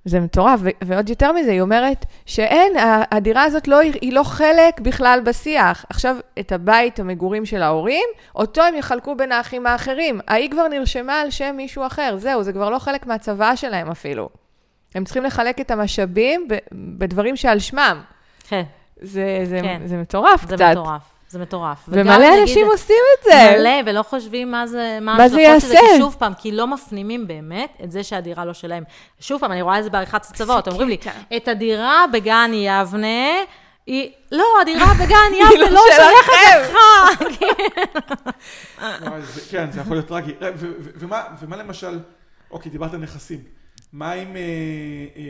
זה מטורף, ו- ועוד יותר מזה, היא אומרת שאין, הדירה הזאת לא, היא לא חלק בכלל בשיח. עכשיו, את הבית, המגורים של ההורים, אותו הם יחלקו בין האחים האחרים. ההיא כבר נרשמה על שם מישהו אחר, זהו, זה כבר לא חלק מהצוואה שלהם אפילו. הם צריכים לחלק את המשאבים ב- בדברים שעל שמם. כן, זה, זה, כן. זה מטורף זה קצת. מטורף. זה מטורף. וגם ומלא נגיד- אנשים עושים את זה. מלא, ולא חושבים מה זה, מה מה זה יעשה? כי שוב פעם, כי לא מפנימים באמת את זה שהדירה לא שלהם. שוב פעם, אני רואה את זה בעריכת הצבאות, אומרים לי. את הדירה בגן יבנה, היא, לא, הדירה בגן היא יבנה לא לא. שייכת לך. וואי, זה- כן, זה יכול להיות טרגי. ומה- ומה למשל, אוקיי, דיברת על נכסים. מה עם אה, אה,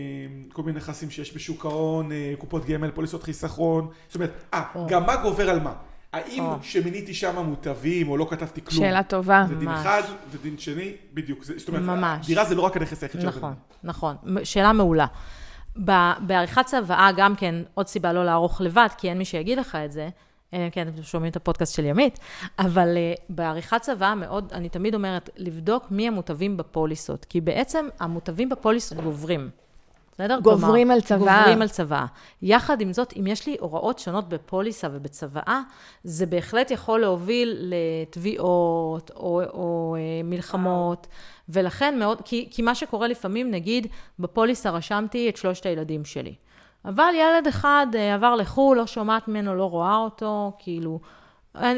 כל מיני נכסים שיש בשוק ההון, אה, קופות גמל, פוליסות חיסכון? זאת אומרת, אה, גם מה גובר על מה? האם או. שמיניתי שם מוטבים או לא כתבתי כלום? שאלה טובה. זה דין ממש. אחד ודין שני, בדיוק. זה- זאת אומרת, ממש. דירה זה לא רק הנכס היחיד של נכון, נכון. שאלה מעולה. בעריכת צוואה גם כן, עוד סיבה לא לערוך לבד, כי אין מי שיגיד לך את זה, אלא אם כן אתם שומעים את הפודקאסט של ימית, אבל uh, בעריכת צוואה מאוד, אני תמיד אומרת, לבדוק מי המוטבים בפוליסות, כי בעצם המוטבים בפוליסות גוברים. בסדר? גוברים כלומר, על צוואה. גוברים על צוואה. יחד עם זאת, אם יש לי הוראות שונות בפוליסה ובצוואה, זה בהחלט יכול להוביל לתביעות או, או אה, מלחמות, ולכן מאוד, כי, כי מה שקורה לפעמים, נגיד, בפוליסה רשמתי את שלושת הילדים שלי. אבל ילד אחד אה, עבר לחו"ל, לא שומעת ממנו, לא רואה אותו, כאילו...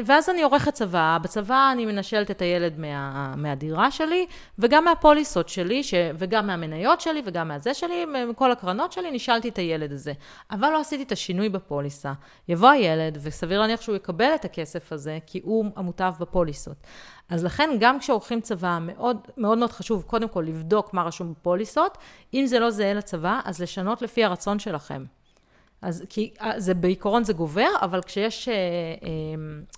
ואז אני עורכת צוואה, בצוואה אני מנשלת את הילד מה, מהדירה שלי, וגם מהפוליסות שלי, ש, וגם מהמניות שלי, וגם מהזה שלי, מכל הקרנות שלי, נשלתי את הילד הזה. אבל לא עשיתי את השינוי בפוליסה. יבוא הילד, וסביר להניח שהוא יקבל את הכסף הזה, כי הוא המוטב בפוליסות. אז לכן, גם כשעורכים צוואה, מאוד מאוד מאוד חשוב, קודם כל, לבדוק מה רשום בפוליסות. אם זה לא זהה לצוואה, אז לשנות לפי הרצון שלכם. אז כי אה, זה בעיקרון זה גובר, אבל כשיש אה, אה,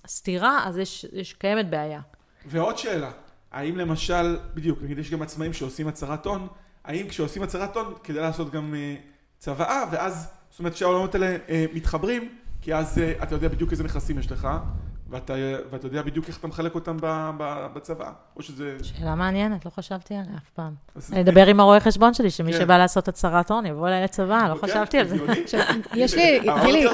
סתירה, אז יש, יש קיימת בעיה. ועוד שאלה, האם למשל, בדיוק, נגיד יש גם עצמאים שעושים הצהרת הון, האם כשעושים הצהרת הון, כדי לעשות גם אה, צוואה, ואז, זאת אומרת שהעולמות האלה אה, מתחברים, כי אז אה, אתה יודע בדיוק איזה נכסים יש לך, ואתה, ואתה יודע בדיוק איך אתה מחלק אותם ב, ב, בצוואה, או שזה... שאלה מעניינת, לא חשבתי עליה אף פעם. אני אדבר עם הרואה חשבון שלי, שמי כן. שבא לעשות הצהרת הון, יבוא אליי לצבא, לא כן, חשבתי על זה. יש לי, גילי.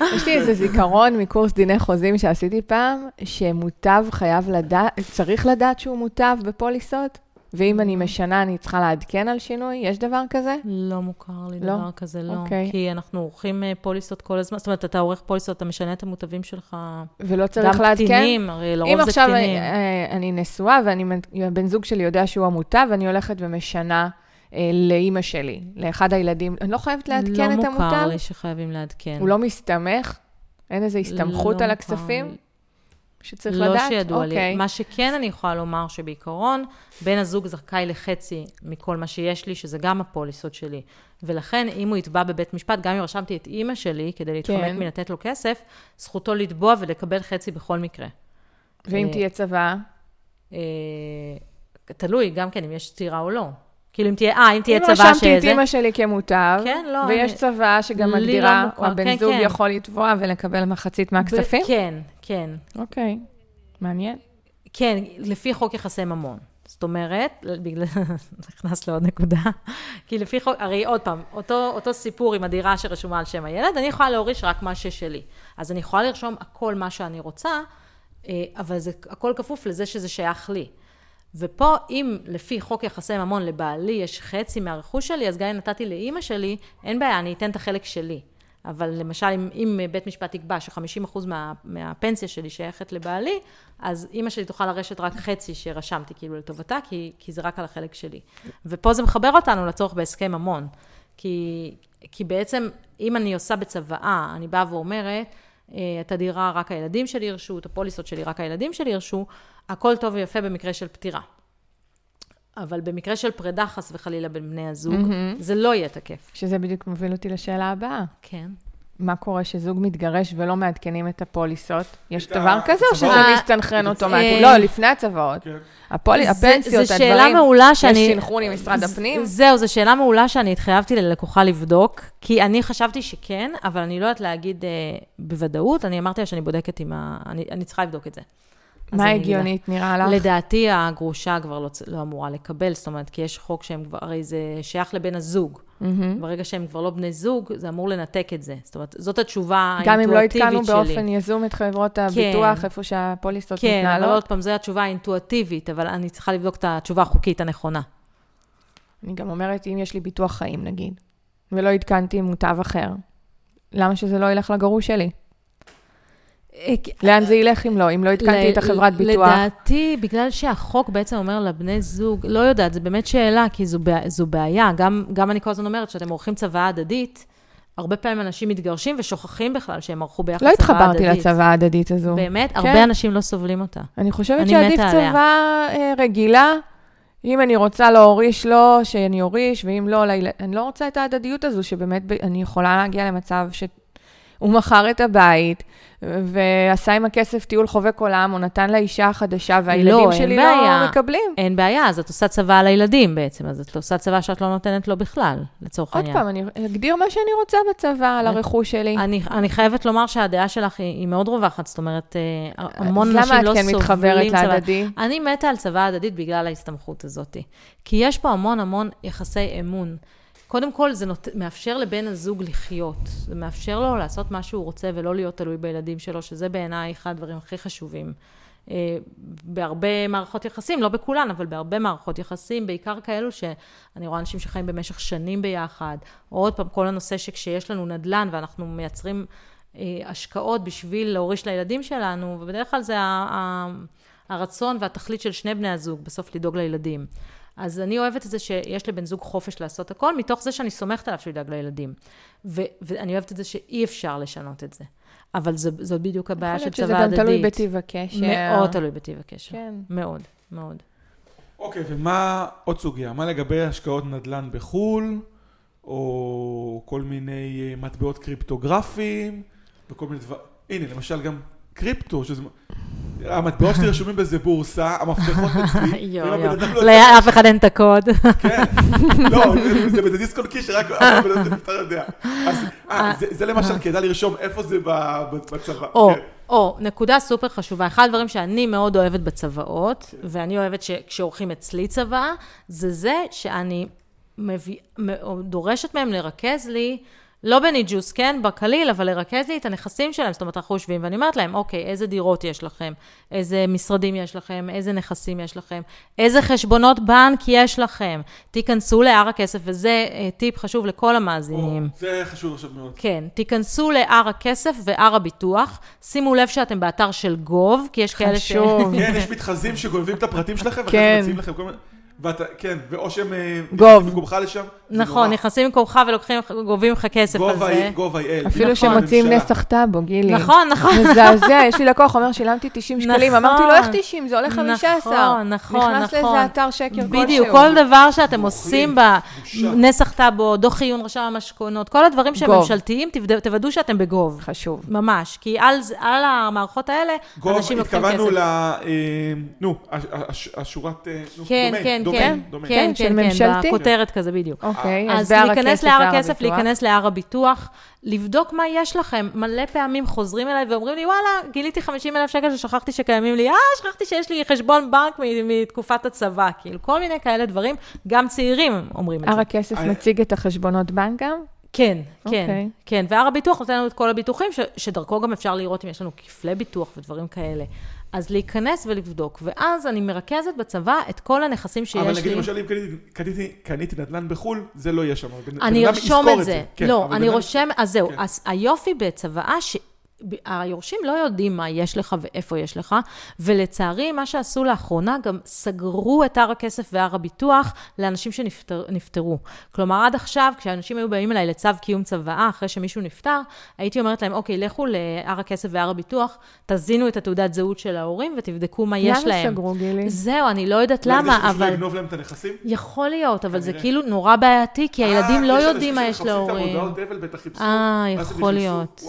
יש לי איזה זיכרון מקורס דיני חוזים שעשיתי פעם, שמוטב חייב לדעת, צריך לדעת שהוא מוטב בפוליסות, ואם אני משנה, אני צריכה לעדכן על שינוי? יש דבר כזה? לא מוכר לי לא? דבר כזה, לא. אוקיי. כי אנחנו עורכים אה, פוליסות כל הזמן, זאת אומרת, אתה עורך פוליסות, אתה משנה את המוטבים שלך. ולא צריך גם לעדכן? קטינים, הרי אם לרוב זה עכשיו קטינים. אה, אני נשואה והבן זוג שלי יודע שהוא המוטב, ואני הולכת ומשנה אה, לאימא שלי, לאחד הילדים, אני לא חייבת לעדכן את לא מוכר המוטב? לי שחייבים לעדכן. הוא לא מסתמך? אין איזו הסתמכות לא על הכספים לי. שצריך לא לדעת? שידוע לי. אוקיי. מה שכן אני יכולה לומר, שבעיקרון, בן הזוג זכאי לחצי מכל מה שיש לי, שזה גם הפוליסות שלי. ולכן, אם הוא יתבע בבית משפט, גם אם רשמתי את אימא שלי, כדי להתחמק כן. מלתת לו כסף, זכותו לתבוע ולקבל חצי בכל מקרה. ואם אה, תהיה צוואה? אה, תלוי, גם כן, אם יש סתירה או לא. כאילו, אם תהיה, אה, אם תהיה אם צבא רשמתי את שזה... אימא שלי כמוטב, כן, לא, ויש אני- צוואה שגם לי מגדירה, לא או. הבן כן, זוג כן. יכול לתבוע ולקבל מחצית מהכספים? ב- כן, כן. אוקיי, מעניין. כן, לפי חוק יחסי ממון. זאת אומרת, בגלל, נכנס לעוד נקודה, כי לפי חוק, הרי עוד פעם, אותו, אותו סיפור עם הדירה שרשומה על שם הילד, אני יכולה להוריש רק מה ששלי. אז אני יכולה לרשום הכל מה שאני רוצה, אה, אבל זה הכל כפוף לזה שזה שייך לי. ופה, אם לפי חוק יחסי ממון לבעלי יש חצי מהרכוש שלי, אז גם אם נתתי לאימא שלי, אין בעיה, אני אתן את החלק שלי. אבל למשל, אם, אם בית משפט יקבע ש-50% מה, מהפנסיה שלי שייכת לבעלי, אז אימא שלי תוכל לרשת רק חצי שרשמתי כאילו לטובתה, כי, כי זה רק על החלק שלי. ופה זה מחבר אותנו לצורך בהסכם ממון. כי, כי בעצם, אם אני עושה בצוואה, אני באה ואומרת, את הדירה רק הילדים שלי ירשו, את הפוליסות שלי רק הילדים שלי ירשו, הכל טוב ויפה במקרה של פטירה. אבל במקרה של פרידה, חס וחלילה, בין בני הזוג, מהמם. זה לא יהיה תקף. שזה בדיוק מוביל אותי לשאלה הבאה. כן. מה קורה שזוג מתגרש ולא מעדכנים את הפוליסות? יש דבר כזה או שזה? מסתנכרן אה, אוטומטית? לא, לפני הצוואות. כן. הפנסיות, הדברים. יש סנכרון עם משרד הפנים? זהו, זו שאלה מעולה שאני התחייבתי ללקוחה לבדוק, כי אני חשבתי שכן, אבל אני לא יודעת להגיד אה, בוודאות, אני אמרתי לה שאני בודקת עם ה... אני, אני צריכה לבדוק את זה. מה. הגיונית נראה לך? לדעתי הגרושה כבר לא, לא אמורה לקבל, זאת אומרת, כי יש חוק שהם כבר, הרי זה שייך לבן הזוג. מהמם. ברגע שהם כבר לא בני זוג, זה אמור לנתק את זה. זאת אומרת, זאת התשובה גם אם לא עדכנו שלי. באופן יזום את חברות הביטוח, איפה שהפוליסות כן, אבל מתנהלות? עוד פעם, זו התשובה האינטואיטיבית, אבל אני צריכה לבדוק את התשובה החוקית הנכונה. אני גם אומרת, אם יש לי ביטוח חיים, נגיד, ולא עדכנתי מוטב אחר, למה שזה לא ילך לגרוש שלי? לאן זה ילך אם לא? אם לא עדכנתי את החברת ביטוח? לדעתי, בגלל שהחוק בעצם אומר לבני זוג, לא יודעת, זו באמת שאלה, כי זו, זו בעיה. גם, גם אני כל הזמן אומרת, שאתם עורכים צוואה הדדית, הרבה פעמים אנשים מתגרשים ושוכחים בכלל שהם ערכו ביחד לא צוואה הדדית. התחברתי לצבא ההדדית הזו. באמת? כן. הרבה אנשים לא סובלים אותה. אני חושבת אני שעדיף מתה עליה. צבא אה, רגילה. אם אני רוצה להוריש לו, שאני אוריש, ואם לא. אני לא רוצה את ההדדיות הזו, שבאמת אני יכולה להגיע למצב שהוא מכר את הבית, ועשה עם הכסף טיול חובק עולם, או נתן לאישה החדשה, והילדים לא, שלי בעיה. לא מקבלים. אין בעיה, אז את עושה צבא על הילדים בעצם, אז את עושה צבא שאת לא נותנת לו בכלל, לצורך עוד העניין. פעם, אני אגדיר מה שאני רוצה בצבא, על הרכוש שלי. אני, אני חייבת לומר שהדעה שלך היא, היא מאוד רווחת, זאת אומרת, אה, המון אז אנשים לא למה את כן מתחברת סובלים צבא. להדדי? אני מתה על צבא הדדית בגלל ההסתמכות הזאת. כי יש פה המון המון יחסי אמון. קודם כל, זה נות... מאפשר לבן הזוג לחיות. זה מאפשר לו לעשות מה שהוא רוצה ולא להיות תלוי בילדים שלו, שזה בעיניי אחד הדברים הכי חשובים. אה, בהרבה מערכות יחסים, לא בכולן, אבל בהרבה מערכות יחסים, בעיקר כאלו שאני רואה אנשים שחיים במשך שנים ביחד, או עוד פעם, כל הנושא שכשיש לנו נדל"ן ואנחנו מייצרים אה, השקעות בשביל להוריש לילדים שלנו, ובדרך כלל זה הרצון והתכלית של שני בני הזוג, בסוף לדאוג לילדים. אז אני אוהבת את זה שיש לבן זוג חופש לעשות הכל, מתוך זה שאני סומכת עליו שהוא ידאג לילדים. ו- ואני אוהבת את זה שאי אפשר לשנות את זה. אבל זו, זאת בדיוק הבעיה של יכול צבא להיות שזה גם הדדית. תלוי בטיב הקשר. מאוד תלוי בטיב הקשר. כן. מאוד, מאוד. אוקיי, ומה עוד סוגיה? מה לגבי השקעות נדל"ן בחו"ל, או כל מיני אה, מטבעות קריפטוגרפיים, וכל מיני דברים... הנה, למשל גם קריפטו, שזה... המטבעות שלי רשומים באיזה בורסה, המפתחות אצלי, יואו, לא... לאף אחד אין את הקוד. כן, לא, זה- זה בדיסק און קי שרק הבן אדם נפטר יודע. אז, אה, זה- למשל כדאי לרשום איפה זה בצבא. או, כן. או, נקודה סופר חשובה. אחד הדברים שאני מאוד אוהבת בצוואות, ואני אוהבת שכשעורכים אצלי צוואה, זה זה שאני דורשת מהם לרכז לי, לא בניג'וס, כן, בקליל, אבל לרכז לי את הנכסים שלהם. זאת אומרת, אנחנו יושבים ואני אומרת להם, אוקיי, איזה דירות יש לכם, איזה משרדים יש לכם, איזה נכסים יש לכם, איזה חשבונות בנק יש לכם. תיכנסו להר הכסף, וזה אה, טיפ חשוב לכל המאזינים. או, זה חשוב עכשיו מאוד. כן, תיכנסו להר הכסף והר הביטוח, שימו לב שאתם באתר של גוב, כי יש כאלה ש... חשוב. כן, יש מתחזים שגונבים את הפרטים שלכם, ואחרי כן. מציעים לכם כל מיני... ואתה, כן, ואו שהם... אה, גוב. נכנסים במקומך לשם. נכון. נכנסים ולוקחים, גובים לך כסף על גוב זה. גוב ה-L. אפילו נכון. שמוצאים. נסח טאבו, גילי. נכון, נכון. מזעזע, יש לי לקוח, אומר, שילמתי 90 שקלים. נכון. אמרתי לו, איך 90? זה עולה 15. נכון, נכון, נכנס נכון. לאיזה אתר שקר כלשהו. בדיוק, כל דבר שאתם עושים. בנסח טאבו, דוח עיון רשם המשכונות, כל הדברים שהם גוב. ממשלתיים, תוודאו- שאתם בגוב. חשוב. ממש, כי על המערכות האלה, גוב, אנשים לוקחים כסף. התכוונו ל... אה, נו, הש- הש- השורת... אה, כן, כן, כן, דומיין. כן, כן, של כן, כן. בכותרת כזה בדיוק. אוקיי, אז בהר להיכנס הכסף, להר בהר הכסף, הביטוח. להיכנס להר הביטוח, לבדוק מה יש לכם. מלא פעמים חוזרים אליי ואומרים לי, וואלה, גיליתי 50 אלף שקל ששכחתי שקיימים לי, אה, שכחתי שיש לי חשבון בנק מתקופת הצבא. כאילו, כל מיני כאלה דברים, גם צעירים אומרים את זה. הר הכסף אני- מציג את החשבונות בנק גם? כן, כן, אוקיי. כן. והר הביטוח נותן לנו את כל הביטוחים, ש- שדרכו גם אפשר לראות אם יש לנו כפלי ביטוח ודברים כאלה. אז להיכנס ולבדוק. ואז אני מרכזת בצבא את כל הנכסים שיש לי. אבל נגיד למשל אם קניתי- קניתי- קניתי נדל"ן בחו"ל, זה לא יהיה שם. אני ארשום את זה. כן, לא, אני רושם, אז זהו, כן. אז היופי בצוואה, היורשים לא יודעים מה יש לך ואיפה יש לך, ולצערי, מה שעשו לאחרונה, גם סגרו את הר הכסף והר הביטוח לאנשים שנפטרו. כלומר, עד עכשיו, כשאנשים היו באים אליי לצו קיום צוואה, אחרי שמישהו נפטר, הייתי אומרת להם, אוקיי, לכו להר הכסף והר הביטוח, תזינו את התעודת זהות של ההורים ותבדקו מה יש להם. למה סגרו, גילי? זהו, אני לא יודעת למה, אבל... לגנוב להם את הנכסים? יכול להיות, אבל זה כאילו נורא בעייתי, כי הילדים לא יודעים מה יש להורים. אה, יכול להיות.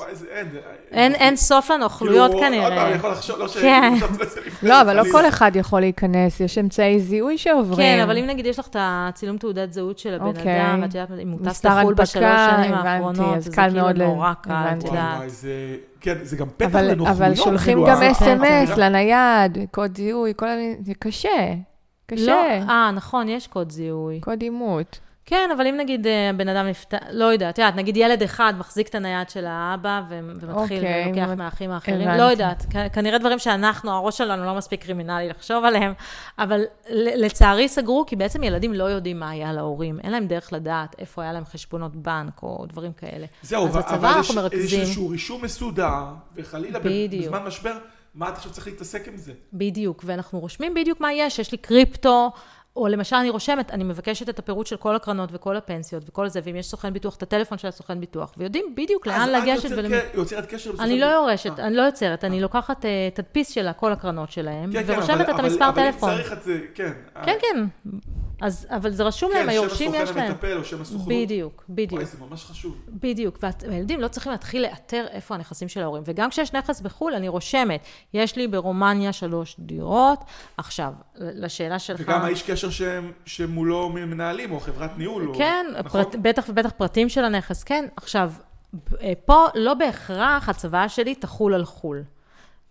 אין סוף לנוכלויות כנראה. אני יכול לחשוב, לא ש... כן. לא, אבל לא כל אחד יכול להיכנס, יש אמצעי זיהוי שעוברים. כן, אבל אם נגיד יש לך את הצילום תעודת זהות של הבן אוקיי. אדם, ואת יודעת, אם הוא טס לחו"ל בשלוש שנים האחרונות, זה כאילו נורא קל, את. יודעת. כן, זה גם פתח לנוכלויות. אבל שולחים כאילו, גם ה- אס.אם.אס ה- לנייד, קוד זיהוי, כל המיני, זה קשה. לא, קשה. אה, נכון, יש קוד זיהוי. קוד אימות. כן, אבל אם נגיד אה, הבן אדם נפטר, לא יודעת, יודעת, נגיד ילד אחד מחזיק את הנייד של האבא ו- ומתחיל אוקיי, ולוקח הבנ- מהאחים האחרים, הבנתי. לא יודעת, כ- כנראה דברים שאנחנו, הראש שלנו לא מספיק קרימינלי לחשוב עליהם, אבל לצערי סגרו, כי בעצם ילדים לא יודעים מה היה להורים, אין להם דרך לדעת איפה היה להם חשבונות בנק או דברים כאלה. זהו, אז אבל יש מרכזים. איזשהו רישום מסודר, וחלילה בדיוק. בזמן משבר, מה אתה עכשיו צריך להתעסק עם זה? בדיוק, ואנחנו רושמים בדיוק מה יש, יש לי קריפטו, או למשל אני רושמת, אני מבקשת את הפירוט של כל הקרנות וכל הפנסיות וכל זה, ואם יש סוכן ביטוח, את הטלפון של הסוכן ביטוח, ויודעים בדיוק לאן לגשת אז את ולמי. יוצר- יוצרת קשר עם אני סוכן לא ביטוח. יורשת, אה. אני לא יוצרת, אני לוקחת אה, תדפיס של כל הקרנות שלהם, כן, כן, ורושמת את המספר אבל אם טלפון. צריך את זה, כן. כן, כן. אז, אבל זה רשום להם, כן, היורשים שם יש הסוכן להם. המטפל או שם הסוכנות. בדיוק, בדיוק. וואי, זה ממש חשוב. בדיוק, והילדים לא צריכים להתחיל לאתר איפה הנכסים של ההורים. וגם כשיש נכס בחו"ל, אני רושמת, יש לי ברומניה שלוש דירות. עכשיו, לשאלה שלך... וגם האיש קשר שהם- שמולו מנהלים, או חברת ניהול. או- כן, נכון? פרט, בטח ובטח פרטים של הנכס, כן. עכשיו, אה, פה לא בהכרח הצוואה שלי תחול על חו"ל.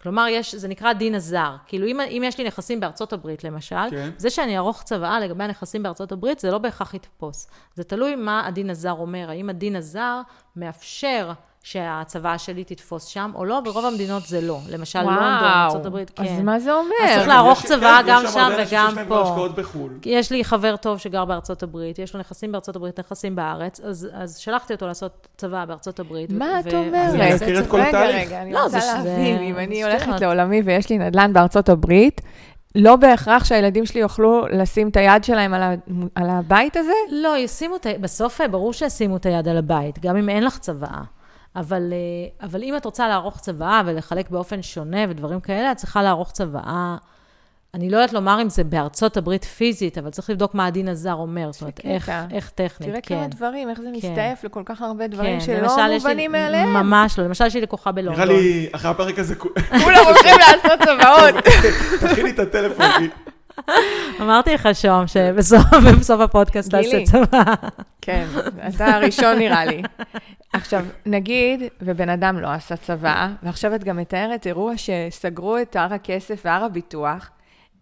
כלומר, יש, זה נקרא דין הזר. כאילו, אם, אם יש לי נכסים בארצות הברית, למשל, כן. זה שאני אערוך צוואה לגבי הנכסים בארצות הברית, זה לא בהכרח יתפוס. זה תלוי מה הדין הזר אומר. האם הדין הזר מאפשר שהצוואה שלי תתפוס שם, או לא, ברוב המדינות זה לא. למשל, לונדון, ארצות הברית, כן. אז מה זה אומר? אז צריך כן, לערוך יש- צוואה כן, גם יש שם וגם שיש להם כבר פה. השקעות בחו"ל. יש לי חבר טוב שגר בארצות הברית, יש לו נכסים בארצות הברית, נכסים בארץ, אז, אז שלחתי אותו לעשות צבא בארצות הברית. מה את אומרת? זה מזכיר את צבא. כל רגע, התהליך. רגע, אני לא, רוצה זה- להבין, אם אני. הולכת לעולמי ויש לי נדל"ן בארצות הברית, לא בהכרח שהילדים שלי יוכלו לשים את היד שלהם על ה- על הבית הזה? לא, ישימו את ה... בסוף אה, ברור שישימו את היד על הבית, גם אם אין לך צוואה. אבל, אה, אבל אם את רוצה לערוך צוואה ולחלק באופן שונה ודברים כאלה, את צריכה לערוך צוואה. אני לא יודעת לומר אם זה בארצות הברית פיזית, אבל צריך לבדוק מה הדין הזר אומר, זאת אומרת. איך, איך טכנית, תראה כן. כמה דברים, איך זה כן. מסתעף לכל כך הרבה דברים כן, שלא מובנים מאליהם. ממש לא. למשל, יש לי לקוחה בלונדון. נראה לי, אחרי הפרק הזה, כו- כולם הולכים לעשות צוואות. תכיני את הטלפון. אמרתי לך שוהם שבסוף בסוף הפודקאסט. תעשה צבא. כן, אתה הראשון נראה לי. עכשיו, נגיד, ובן אדם לא עשה צבא, ועכשיו את גם מתארת אירוע שסגרו את הר הכסף והר הביטוח,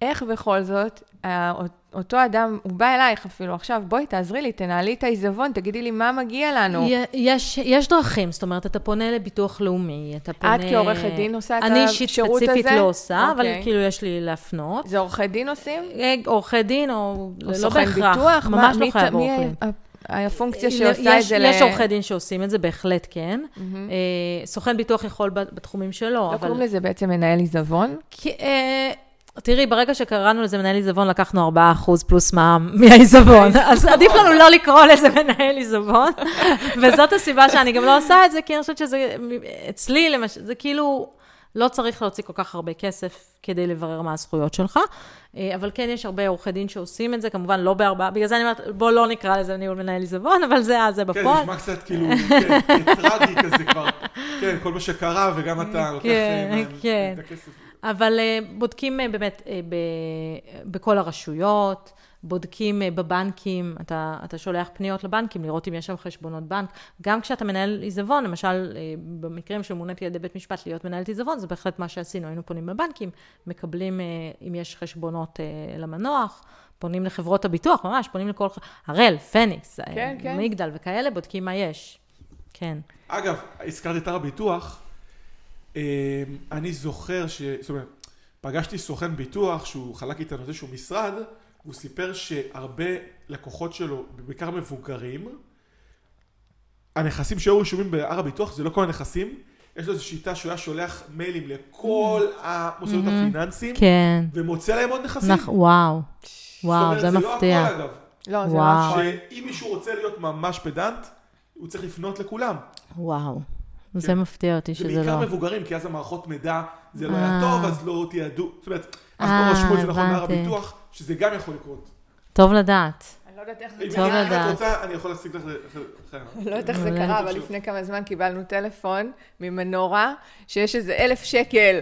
איך בכל זאת, ה- אותו אדם, הוא בא אלייך אפילו עכשיו, בואי תעזרי לי, תנהלי את העיזבון, תגידי לי מה מגיע לנו. יש, יש דרכים, זאת אומרת, אתה פונה לביטוח לאומי, אתה פונה... את כעורכת דין עושה את אני אישית השירות ספציפית הזה? לא עושה, אבל אוקיי. כאילו יש לי להפנות. זה עורכי דין עושים? אה, עורכי דין, או או לא סוכן בהכרח. ביטוח? מה- ממש לא מי- חייב עורך דין. הפונקציה יש- שעושה את זה ל... יש עורכי דין שעושים את זה, בהחלט כן. אה, סוכן ביטוח יכול בתחומים שלו, לא אבל... קוראים לזה בעצם מנהל עיזבון? כי, אה, תראי, ברגע שקראנו לזה מנהל עיזבון, לקחנו 4% פלוס מע"מ מהעיזבון. אז עדיף לנו לא לקרוא לזה מנהל עיזבון. וזאת הסיבה שאני גם לא עושה את זה, כי אני חושבת שזה, אצלי למשל, זה כאילו, לא צריך להוציא כל כך הרבה כסף כדי לברר מה הזכויות שלך. אה, אבל כן, יש הרבה עורכי דין שעושים את זה, כמובן לא בארבעה, בגלל זה אני אומרת, בוא לא נקרא לזה ניהול מנהל עיזבון, אבל זה זה כן, בפועל. נשמע קצת כאילו, כן, טרגי כזה כבר. כן, כל מה שקרה, וגם אתה לוקח כן, אה, כן. את הכסף. אבל אה, בודקים אה, באמת אה, ב, בכל הרשויות, בודקים בבנקים, אתה, אתה שולח פניות לבנקים לראות אם יש שם חשבונות בנק. גם כשאתה מנהל עיזבון, למשל, במקרים שמוניתי על ידי בית משפט להיות מנהלת עיזבון, זה בהחלט מה שעשינו, היינו פונים לבנקים, מקבלים אם יש חשבונות למנוח. פונים לחברות הביטוח, ממש, פונים לכל... ח- הראל, פניקס, כן, כן. מגדל וכאלה, בודקים מה יש. כן. אגב, הזכרתי את הר הביטוח, אני זוכר ש... זאת אומרת, פגשתי סוכן ביטוח שהוא חלק איתנו איזשהו משרד, והוא סיפר שהרבה לקוחות שלו, בעיקר מבוגרים, הנכסים שהיו רשומים בהר הביטוח זה לא כל הנכסים, יש לו איזו שיטה שהוא היה שולח מיילים לכל המוסדות הפיננסיים, כן. ומוצא להם עוד נכסים. נכ- וואו, זאת וואו, אומרת, זה לא מפתיע. הכל, אגב. לא, זה וואו. לא הכל. שאם מישהו רוצה להיות ממש פדנט, הוא צריך לפנות לכולם. וואו. זה כן. מפתיע אותי זה שזה בעיקר לא. מבוגרים, כי אז המערכות מידע, זה לא אה. היה טוב, אז לא תיעדו. זאת אומרת, אז אה, לא רשמו את זה נכון הבנתי. הביטוח, שזה גם יכול לקרות. טוב לדעת. אני לא יודעת איך זה אם טוב אם את לדעת. רוצה, אני יכול להשיג לך לא יודעת איך זה. קרה, אבל לפני כמה זמן קיבלנו טלפון ממנורה, שיש איזה אלף שקל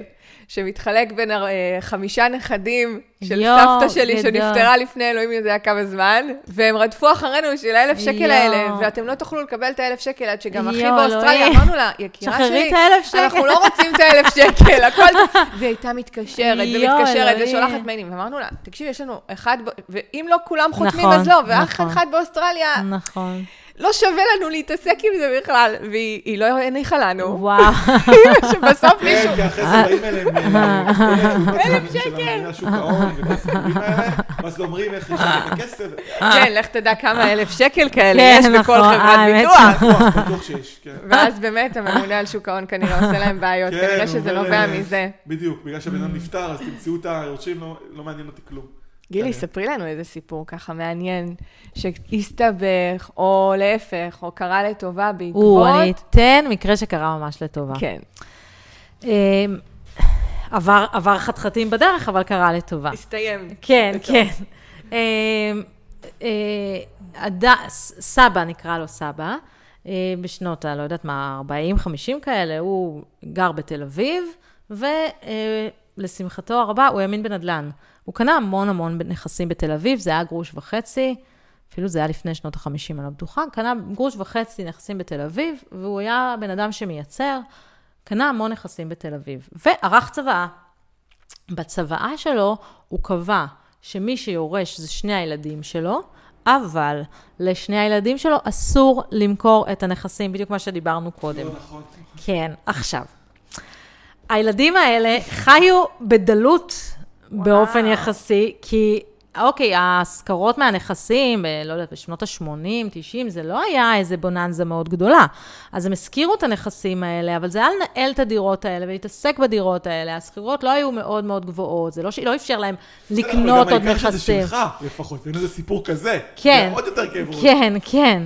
שמתחלק בין אה, חמישה נכדים של יואו, סבתא שלי גדול. שנפטרה לפני אלוהים יודע כמה זמן, והם רדפו אחרינו בשביל האלף שקל יואו. האלה, ואתם לא תוכלו לקבל את האלף שקל עד שגם אחי באוסטרליה. אמרנו לה, יקירה שחררי שלי, את האלף שקל." אנחנו לא רוצים את האלף שקל, הכל... והיא הייתה מתקשרת יואו, ומתקשרת אלוהים. ושולחת מיילים, ואמרנו לה, תקשיבי, יש לנו אחד, ואם לא כולם חותמים נכון, אז לא, ואח נכון. אחד באוסטרליה, נכון. לא שווה לנו להתעסק עם זה בכלל, והיא היא לא הניחה לנו. וואו. שבסוף כן, מישהו... כי אחרי זה באים אליהם אה, הסיפורים האלה, ואז אומרים איך יש את הכסף. כן, לך תדע כמה אלף שקל כאלה כן, יש בכל נכון, חברת ביטוח. בטוח, שיש, כן. ואז באמת הממונה על שוק ההון כנראה עושה להם בעיות, כן, כנראה שזה נובע אה, מזה. בדיוק, בגלל שהבן אדם נפטר, אז תמצאו את היורשים, לא- לא מעניין אותי כלום. גילי. ספרי לנו איזה סיפור ככה מעניין, שהסתבך, או להפך, או קרה לטובה או, בעקבות... אני אתן מקרה שקרה ממש לטובה. כן, אמ, עבר, עבר חתחתים בדרך, אבל קרה לטובה. הסתיים. כן, בטוב. כן. אמ, אה, סבא, נקרא לו סבא, אה, בשנות, ה- לא יודעת מה, 40, 50 כאלה, הוא גר בתל אביב, ולשמחתו הרבה, הוא האמין בנדל"ן. הוא קנה המון המון נכסים בתל אביב, זה היה גרוש וחצי, אפילו זה היה לפני שנות ה-50, אני לא בטוחה, קנה גרוש וחצי נכסים בתל אביב, והוא היה בן אדם שמייצר, קנה המון נכסים בתל אביב, וערך צוואה. בצוואה שלו הוא קבע שמי שיורש זה שני הילדים שלו, אבל לשני הילדים שלו אסור למכור את הנכסים, בדיוק מה שדיברנו קודם. לא נכון. כן, עכשיו. הילדים האלה חיו בדלות באופן יחסי, כי אוקיי, ההשכרות מהנכסים, לא יודעת, בשנות ה-80, 90, זה לא היה איזה בוננזה מאוד גדולה. אז הם השכירו את הנכסים האלה, אבל זה היה לנהל את הדירות האלה ולהתעסק בדירות האלה. השכירות לא היו מאוד מאוד גבוהות, זה לא, ש- לא אפשר להם לקנות עוד אבל גם העיקר שזה נכסים. שלך, לפחות, אין איזה סיפור כזה. כן. זה עוד יותר כאב ראש. כן, כן.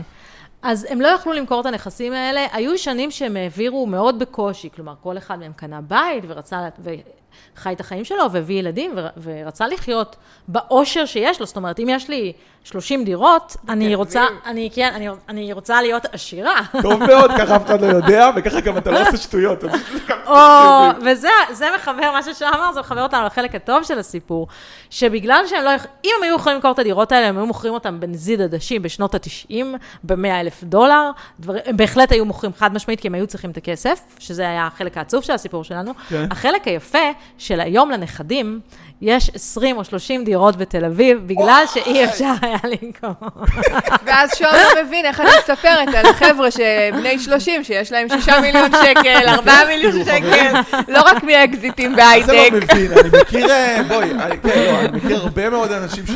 אז הם לא יכלו למכור את הנכסים האלה. היו שנים שהם העבירו מאוד בקושי, כלומר, כל אחד מהם קנה בית ורצה, וחי את החיים שלו והביא ילדים ור- ורצה לחיות באושר שיש לו. זאת אומרת, אם יש לי 30 דירות, אני רוצה, אני, כן, אני, אני רוצה להיות עשירה. טוב מאוד, ככה אף אחד לא יודע, וככה גם אתה לא עושה שטויות. או, וזה זה מחבר, מה ששם אמר, זה מחבר אותנו לחלק הטוב של הסיפור, שבגלל שהם לא, אם הם היו יכולים למכור את הדירות האלה, הם היו מוכרים אותם בנזיד עדשים בשנות ה-90, ב-100 אלף דולר, דבר, הם בהחלט היו מוכרים חד משמעית, כי הם היו צריכים את הכסף, שזה היה החלק העצוב של הסיפור שלנו. כן. החלק היפה של היום לנכדים, יש 20 או 30 דירות בתל אביב, בגלל שאי אפשר היה למכור. ואז שואל לא מבין איך אני מספרת על חבר'ה שבני 30, שיש להם 6 מיליון שקל, 4 מיליון שקל, לא רק מאקזיטים זה לא בהייטק. מבין, אני מכיר, אה, בואי, אני- כן, לא, אני מכיר הרבה מאוד אנשים ש...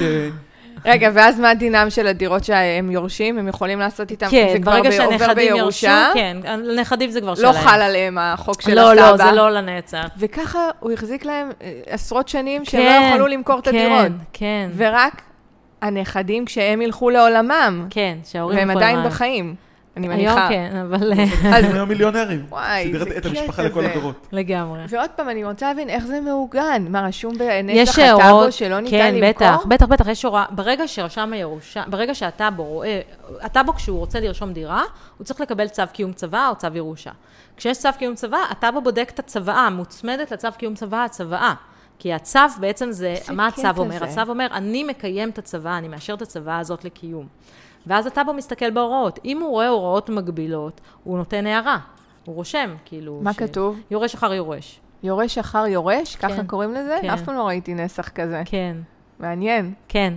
רגע, ואז מה דינם של הדירות שהם יורשים? הם יכולים לעשות איתם, כן, זה ברגע שהנכדים יורשו? כן, הנכדים זה כבר לא שלהם. חל עליהם החוק של לא, הסבא. לא, זה לא לנצח. וככה הוא החזיק להם אה, עשרות שנים שהם כן, לא יכלו למכור את כן, הדירות. כן, ורק הנכדים כשהם ילכו לעולמם, כן, שההורים והם יכולים עדיין לעלות. בחיים, אני היום מניחה. כן, אבל אז- הם היום מיליונרים. וואי, זה את המשפחה קטע לכל. הדורות. לגמרי. ועוד פעם, אני רוצה להבין איך זה מעוגן. מה, רשום יש בנסח הטאבו שלא ניתן כן, למכור? בטח, בטח, בטח, יש הוראה, ברגע שרשם הירושה, ברגע שהטאבו רואה, הטאבו כשהוא רוצה לרשום דירה, הוא צריך לקבל צו קיום צוואה או צו ירושה. כשיש צו קיום צוואה, הטאבו בודק את הצוואה, מוצמדת לצו קיום צוואה, הצוואה. כי הצו בעצם זה, מה קטע הצו אומר? הצו אומר, אני מקיים את הצוואה, אני מאשר את הצוואה הזאת לקיום. ואז הטאבו מסתכל בהוראות. אם הוא רואה הוראות מגבילות, הוא נותן הערה. הוא רושם, כאילו... מה ש- כתוב? יורש אחר יורש. יורש אחר יורש? ככה כן. קוראים לזה? כן. אף פעם לא ראיתי נסח כזה. כן, מעניין. כן.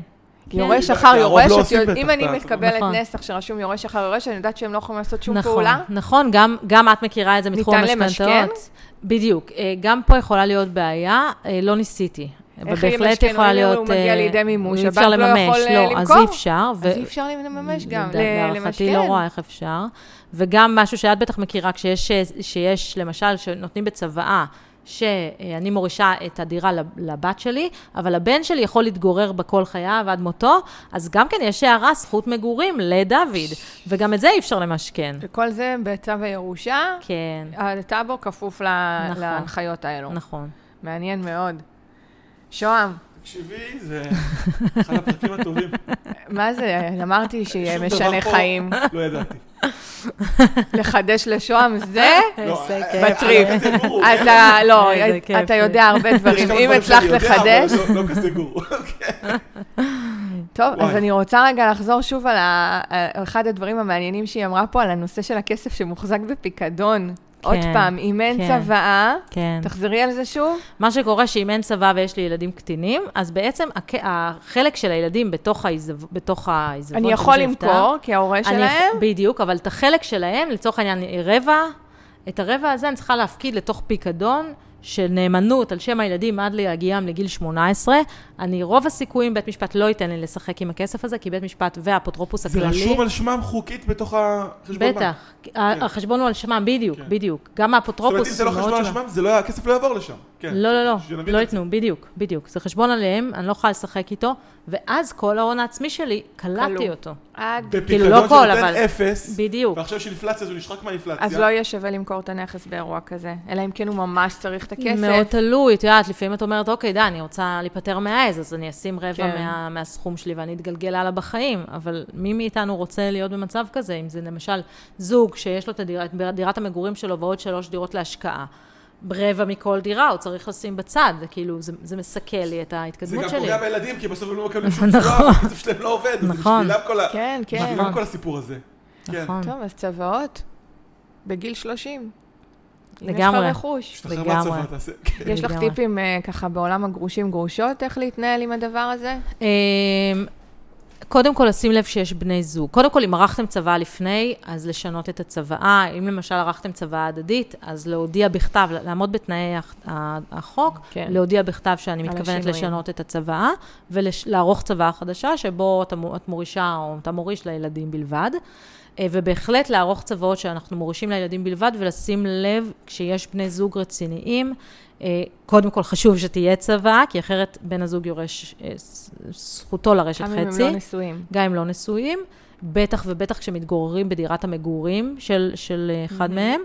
יורש כי אחר יורש, לא אם אני מקבלת נכון. נסח שרשום יורש אחר יורש, אני יודעת שהם לא יכולים לעשות שום נכון, פעולה. נכון, גם, גם את מכירה את זה מתחום ניתן המשכנתאות. למשכן? בדיוק. אה, גם פה יכולה להיות בעיה, אה, לא ניסיתי. איך ובהחלט יכולה אם הוא להיות... מגיע אה, לידי מימוש, הבנק לא יכול, אה, לא, אז למכור. אי אפשר. אז אי אפשר לממש גם, לדע- ל- להערכתי למשכן. לא רואה איך אפשר. וגם משהו שאת בטח מכירה, כשיש, שיש למשל, שנותנים בצוואה, שאני מורישה את הדירה לב- לבת שלי, אבל הבן שלי יכול להתגורר בה כל חייו עד מותו, אז גם כן יש הערה זכות מגורים לדוד, וגם את זה אי אפשר למשכן. וכל זה בצו הירושה, כן, הטאבו כפוף נכון. להנחיות האלו. נכון. מעניין מאוד. שוהם, תקשיבי, זה אחד הפרקים הטובים. מה זה? אמרתי שיהיה משנה חיים. לא ידעתי. לחדש לשוהם זה לא, איזה אה, כיף. אה. אה, גורו. אתה, לא, אתה. יודע הרבה דברים. אם הצלחת יודע, לחדש, לא- לא כזה גורו. אוקיי. טוב, אז. אני רוצה רגע לחזור שוב על ה- על אחד הדברים המעניינים שהיא אמרה פה, על הנושא של הכסף שמוחזק בפיקדון. עוד פעם, אם אין כן. צוואה, כן. תחזרי על זה שוב. מה שקורה שאם אין צבא ויש לי ילדים קטינים, אז בעצם הכ- החלק של הילדים בתוך, העיזב, בתוך העיזבון, אני יכול למכור, כי ההורה שלהם, בדיוק, אבל את החלק שלהם, לצורך העניין רבע, את הרבע הזה אני צריכה להפקיד לתוך פיקדון של נאמנות על שם הילדים עד להגיעם לגיל 18. אני, רוב הסיכויים בית משפט לא ייתן לי לשחק עם הכסף הזה, כי בית משפט והאפוטרופוס זה הכללי... רשום על שמם חוקית בתוך החשבון בנק. בטח, החשבון הוא על שמם, בדיוק, כן. בדיוק. גם זאת אומרת, האפוטרופוס אם זה לא חשבון על שמם. זה לא- הכסף לא יעבור לשם. כן. לא, לא, לא, לא זה. ייתנו, בדיוק, בדיוק. זה חשבון עליהם, אני לא יכולה לשחק איתו, ואז כל ההון העצמי שלי, קלטתי. אותו. עד... בפיקדון לא כל, שנותן אבל- אפס, בדיוק. ועכשיו יש אינפלציה, אז הוא נשחק מהאינפלציה. אז לא יהיה שווה למכור את הנכס באירוע כזה, אלא אם כן הוא ממש צריך את הכסף. מאוד תלוי, את יודעת, לפעמים את אומרת, אוקיי, די, אני רוצה להיפטר מהעז, אז אני אשים רבע כן. מה, מהסכום שלי ואני אתגלגל הלאה בחיים, אבל מי מאיתנו רוצה להיות במצב כזה, אם זה למשל זוג שיש לו את הדירה, את דירת המגורים שלו ועוד שלוש דירות להשקעה, רבע מכל דירה הוא צריך לשים בצד, זה כאילו, זה, זה מסכל לי את זה ההתקדמות גם שלי. פוגע בילדים, כי בסוף הם לא מקבלים שום נכון. תשובה, הכסף שלהם לא עובד. אז זה נכון. בשבילם כל ה- כן, כן. בשבילם כל הסיפור הזה. כן. נכון. טוב, אז צוואות, בגיל 30. אם לגמרי. יש לך רכוש. לגמרי. מהצבא, תעשה. יש לך. טיפים אה, ככה בעולם הגרושים גרושות, איך להתנהל עם הדבר הזה? אמ, קודם כל, לשים לב שיש בני זוג. קודם כל, אם ערכתם צוואה לפני, אז לשנות את הצוואה. אם למשל ערכתם צוואה הדדית, אז להודיע בכתב, לעמוד בתנאי החוק, כן. להודיע בכתב שאני מתכוונת השינויים. לשנות את הצוואה, ולערוך צוואה חדשה, שבו את מורישה או אתה מוריש לילדים בלבד. אה, ובהחלט לערוך צוואות שאנחנו מורישים לילדים בלבד, ולשים לב, כשיש בני זוג רציניים, אה, קודם כל חשוב שתהיה צוואה, כי אחרת בן הזוג יורש אה, זכותו לרשת גם אם הם חצי. לא נשואים. גם אם לא נשואים, בטח ובטח כשמתגוררים בדירת המגורים של, של אחד מהם,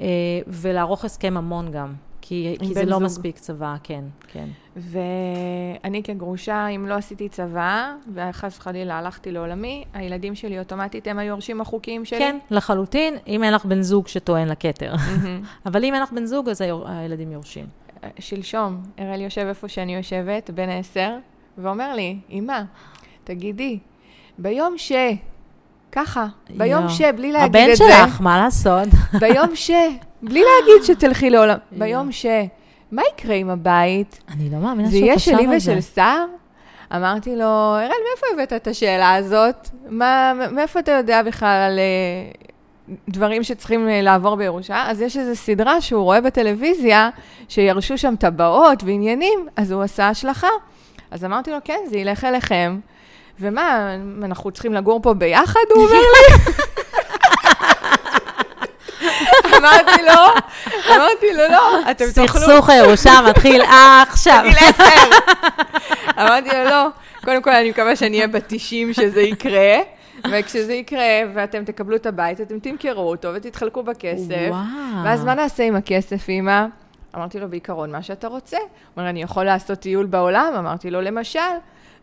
אה, ולערוך הסכם ממון גם, כי, כי זה לא זוג. מספיק צבא, כן, כן. ואני כגרושה, אם לא עשיתי צבא, וחס וחלילה הלכתי לעולמי, הילדים שלי אוטומטית הם היורשים החוקיים שלי? כן, לחלוטין, אם אין לך בן זוג שטוען לכתר. אבל אם אין לך בן זוג, אז היור- הילדים יורשים. שלשום, אראל יושב איפה שאני יושבת, בן עשר, ואומר לי, אמא, תגידי, ביום ש... ככה, ביום. ש... בלי להגיד הבן את זה, שלך, מה לעשות? ביום ש... בלי להגיד שתלכי לעולם, ביום ש... מה יקרה עם הבית? אני לא מאמינה זה שהוא יהיה חשב שלי על זה. ושל שר? אמרתי לו, אראל, מאיפה הבאת את השאלה הזאת? מה, מאיפה אתה יודע בכלל על אה, דברים שצריכים אה, לעבור בירושה? אז יש איזו סדרה שהוא רואה בטלוויזיה, שירשו שם טבעות ועניינים, אז הוא עשה השלכה. אז אמרתי לו, כן, זה ילך אליכם. ומה, אנחנו צריכים לגור פה ביחד, הוא אומר לי? אמרתי לו, אמרתי לו, לא, אתם תאכלו... סכסוך הירושה מתחיל עכשיו. גיל עשר. אמרתי לו, לא, קודם כל אני מקווה שאני אהיה בת 90 שזה יקרה, וכשזה יקרה ואתם תקבלו את הבית, אתם תמכרו אותו ותתחלקו בכסף. וואו. ואז מה נעשה עם הכסף, אמא? אמרתי לו, בעיקרון, מה שאתה רוצה. הוא אומר, אני יכול לעשות טיול בעולם? אמרתי לו, למשל,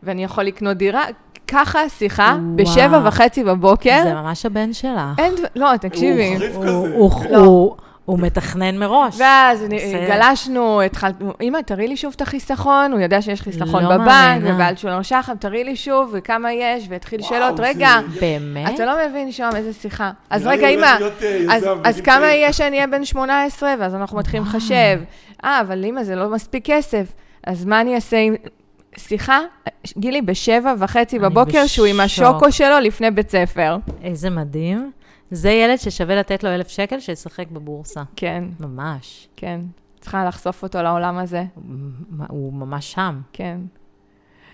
ואני יכול לקנות דירה. ככה, שיחה. בשבע וחצי בבוקר. זה ממש הבן שלך. אין, דבר- לא, תקשיבי. הוא חריף כזה. הוא- לא. הוא- הוא מתכנן מראש. ואז. גלשנו, התחלנו, אמא, תראי לי שוב את החיסכון, הוא יודע שיש חיסכון לא בבנק, מאמינה. ובאלטשולר שחם, תראי לי שוב, וכמה יש, והתחיל וואו, שאלות, זה- רגע, באמת? אתה לא מבין שם איזה שיחה. אז רגע, אמא, אה, אז- אז כמה. יהיה שאני אהיה בן 18, ואז אנחנו מתחילים. לחשב. אה, אבל אמא, זה לא מספיק כסף, אז מה אני אעשה עם... סליחה, גילי, בשבע וחצי בבוקר, שהוא עם בשוק. השוקו שלו לפני בית ספר. איזה מדהים. זה ילד ששווה לתת לו אלף שקל שישחק בבורסה. כן, ממש. כן. צריכה לחשוף אותו לעולם הזה, הוא ממש שם. כן.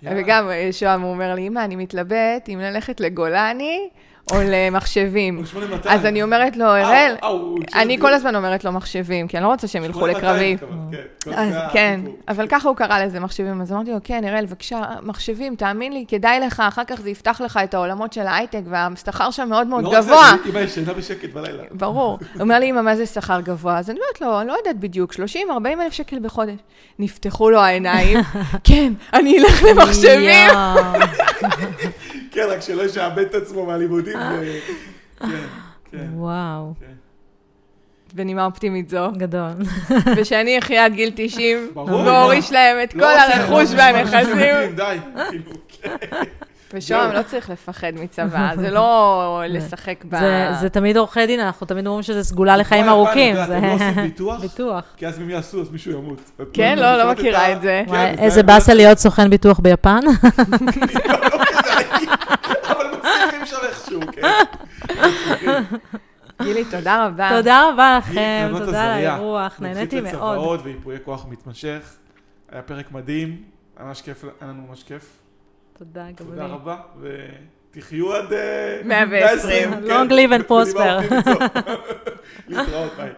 יאללה. וגם אה, שוהם הוא אומר לי, אמא, אני מתלבט אם ללכת לגולני או למחשבים. הוא 8200. אז אני אומרת לו, אה, הראל, אה, אני כל הזמן אומרת לו מחשבים, כי אני לא רוצה שהם ילכו 8200 לקרבי. כן, אז כן. אבל ככה הוא קרא לזה מחשבים, אז אמרתי לו, כן, הראל, בבקשה, מחשבים, תאמין לי, כדאי לך, אחר כך זה יפתח לך את העולמות של ההייטק, והשכר שם מאוד מאוד לא גבוה. אמא ישנה בשקט בלילה. ברור. הוא אומר לי, אמא, מה זה שכר גבוה? אז אני אומרת לו, אני לא יודעת בדיוק, 30, 40 אלף שקל בחודש. נפתחו לו העיניים, כן, אני אלך למחשבים. כן, רק שלא ישעבד את עצמו מהלימודים. ו- כן, כן, וואו, כן. בנימה אופטימית זו, גדול. ושאני אחיה עד גיל 90, ברור. ואוריש להם את לא כל הרכוש לא, והנכסים. די, כאילו, כן. ושוהם לא צריך לפחד מצבא, זה לא לשחק ב... זה- זה תמיד עורכי דין, אנחנו תמיד אומרים שזה סגולה לחיים ארוכים. זה- אתם לא עושים ביטוח? ביטוח. כי אז אם יעשו, אז מישהו ימות. כן, לא לא, לא מכירה את זה. כן, איזה באסה להיות סוכן ביטוח ביפן. אבל מצליחים שם איכשהו, כן. גילי, תודה רבה. תודה רבה לכם, תודה על. האירוח, נהניתי מאוד. לצוואות וייפויי כוח מתמשך. היה פרק מדהים, היה ממש כיף, היה לנו ממש כיף. תודה, גם תודה לי. רבה, ותחיו עד... אה, 120. כן, Long live and בנימה prosper. להתראות, ביי.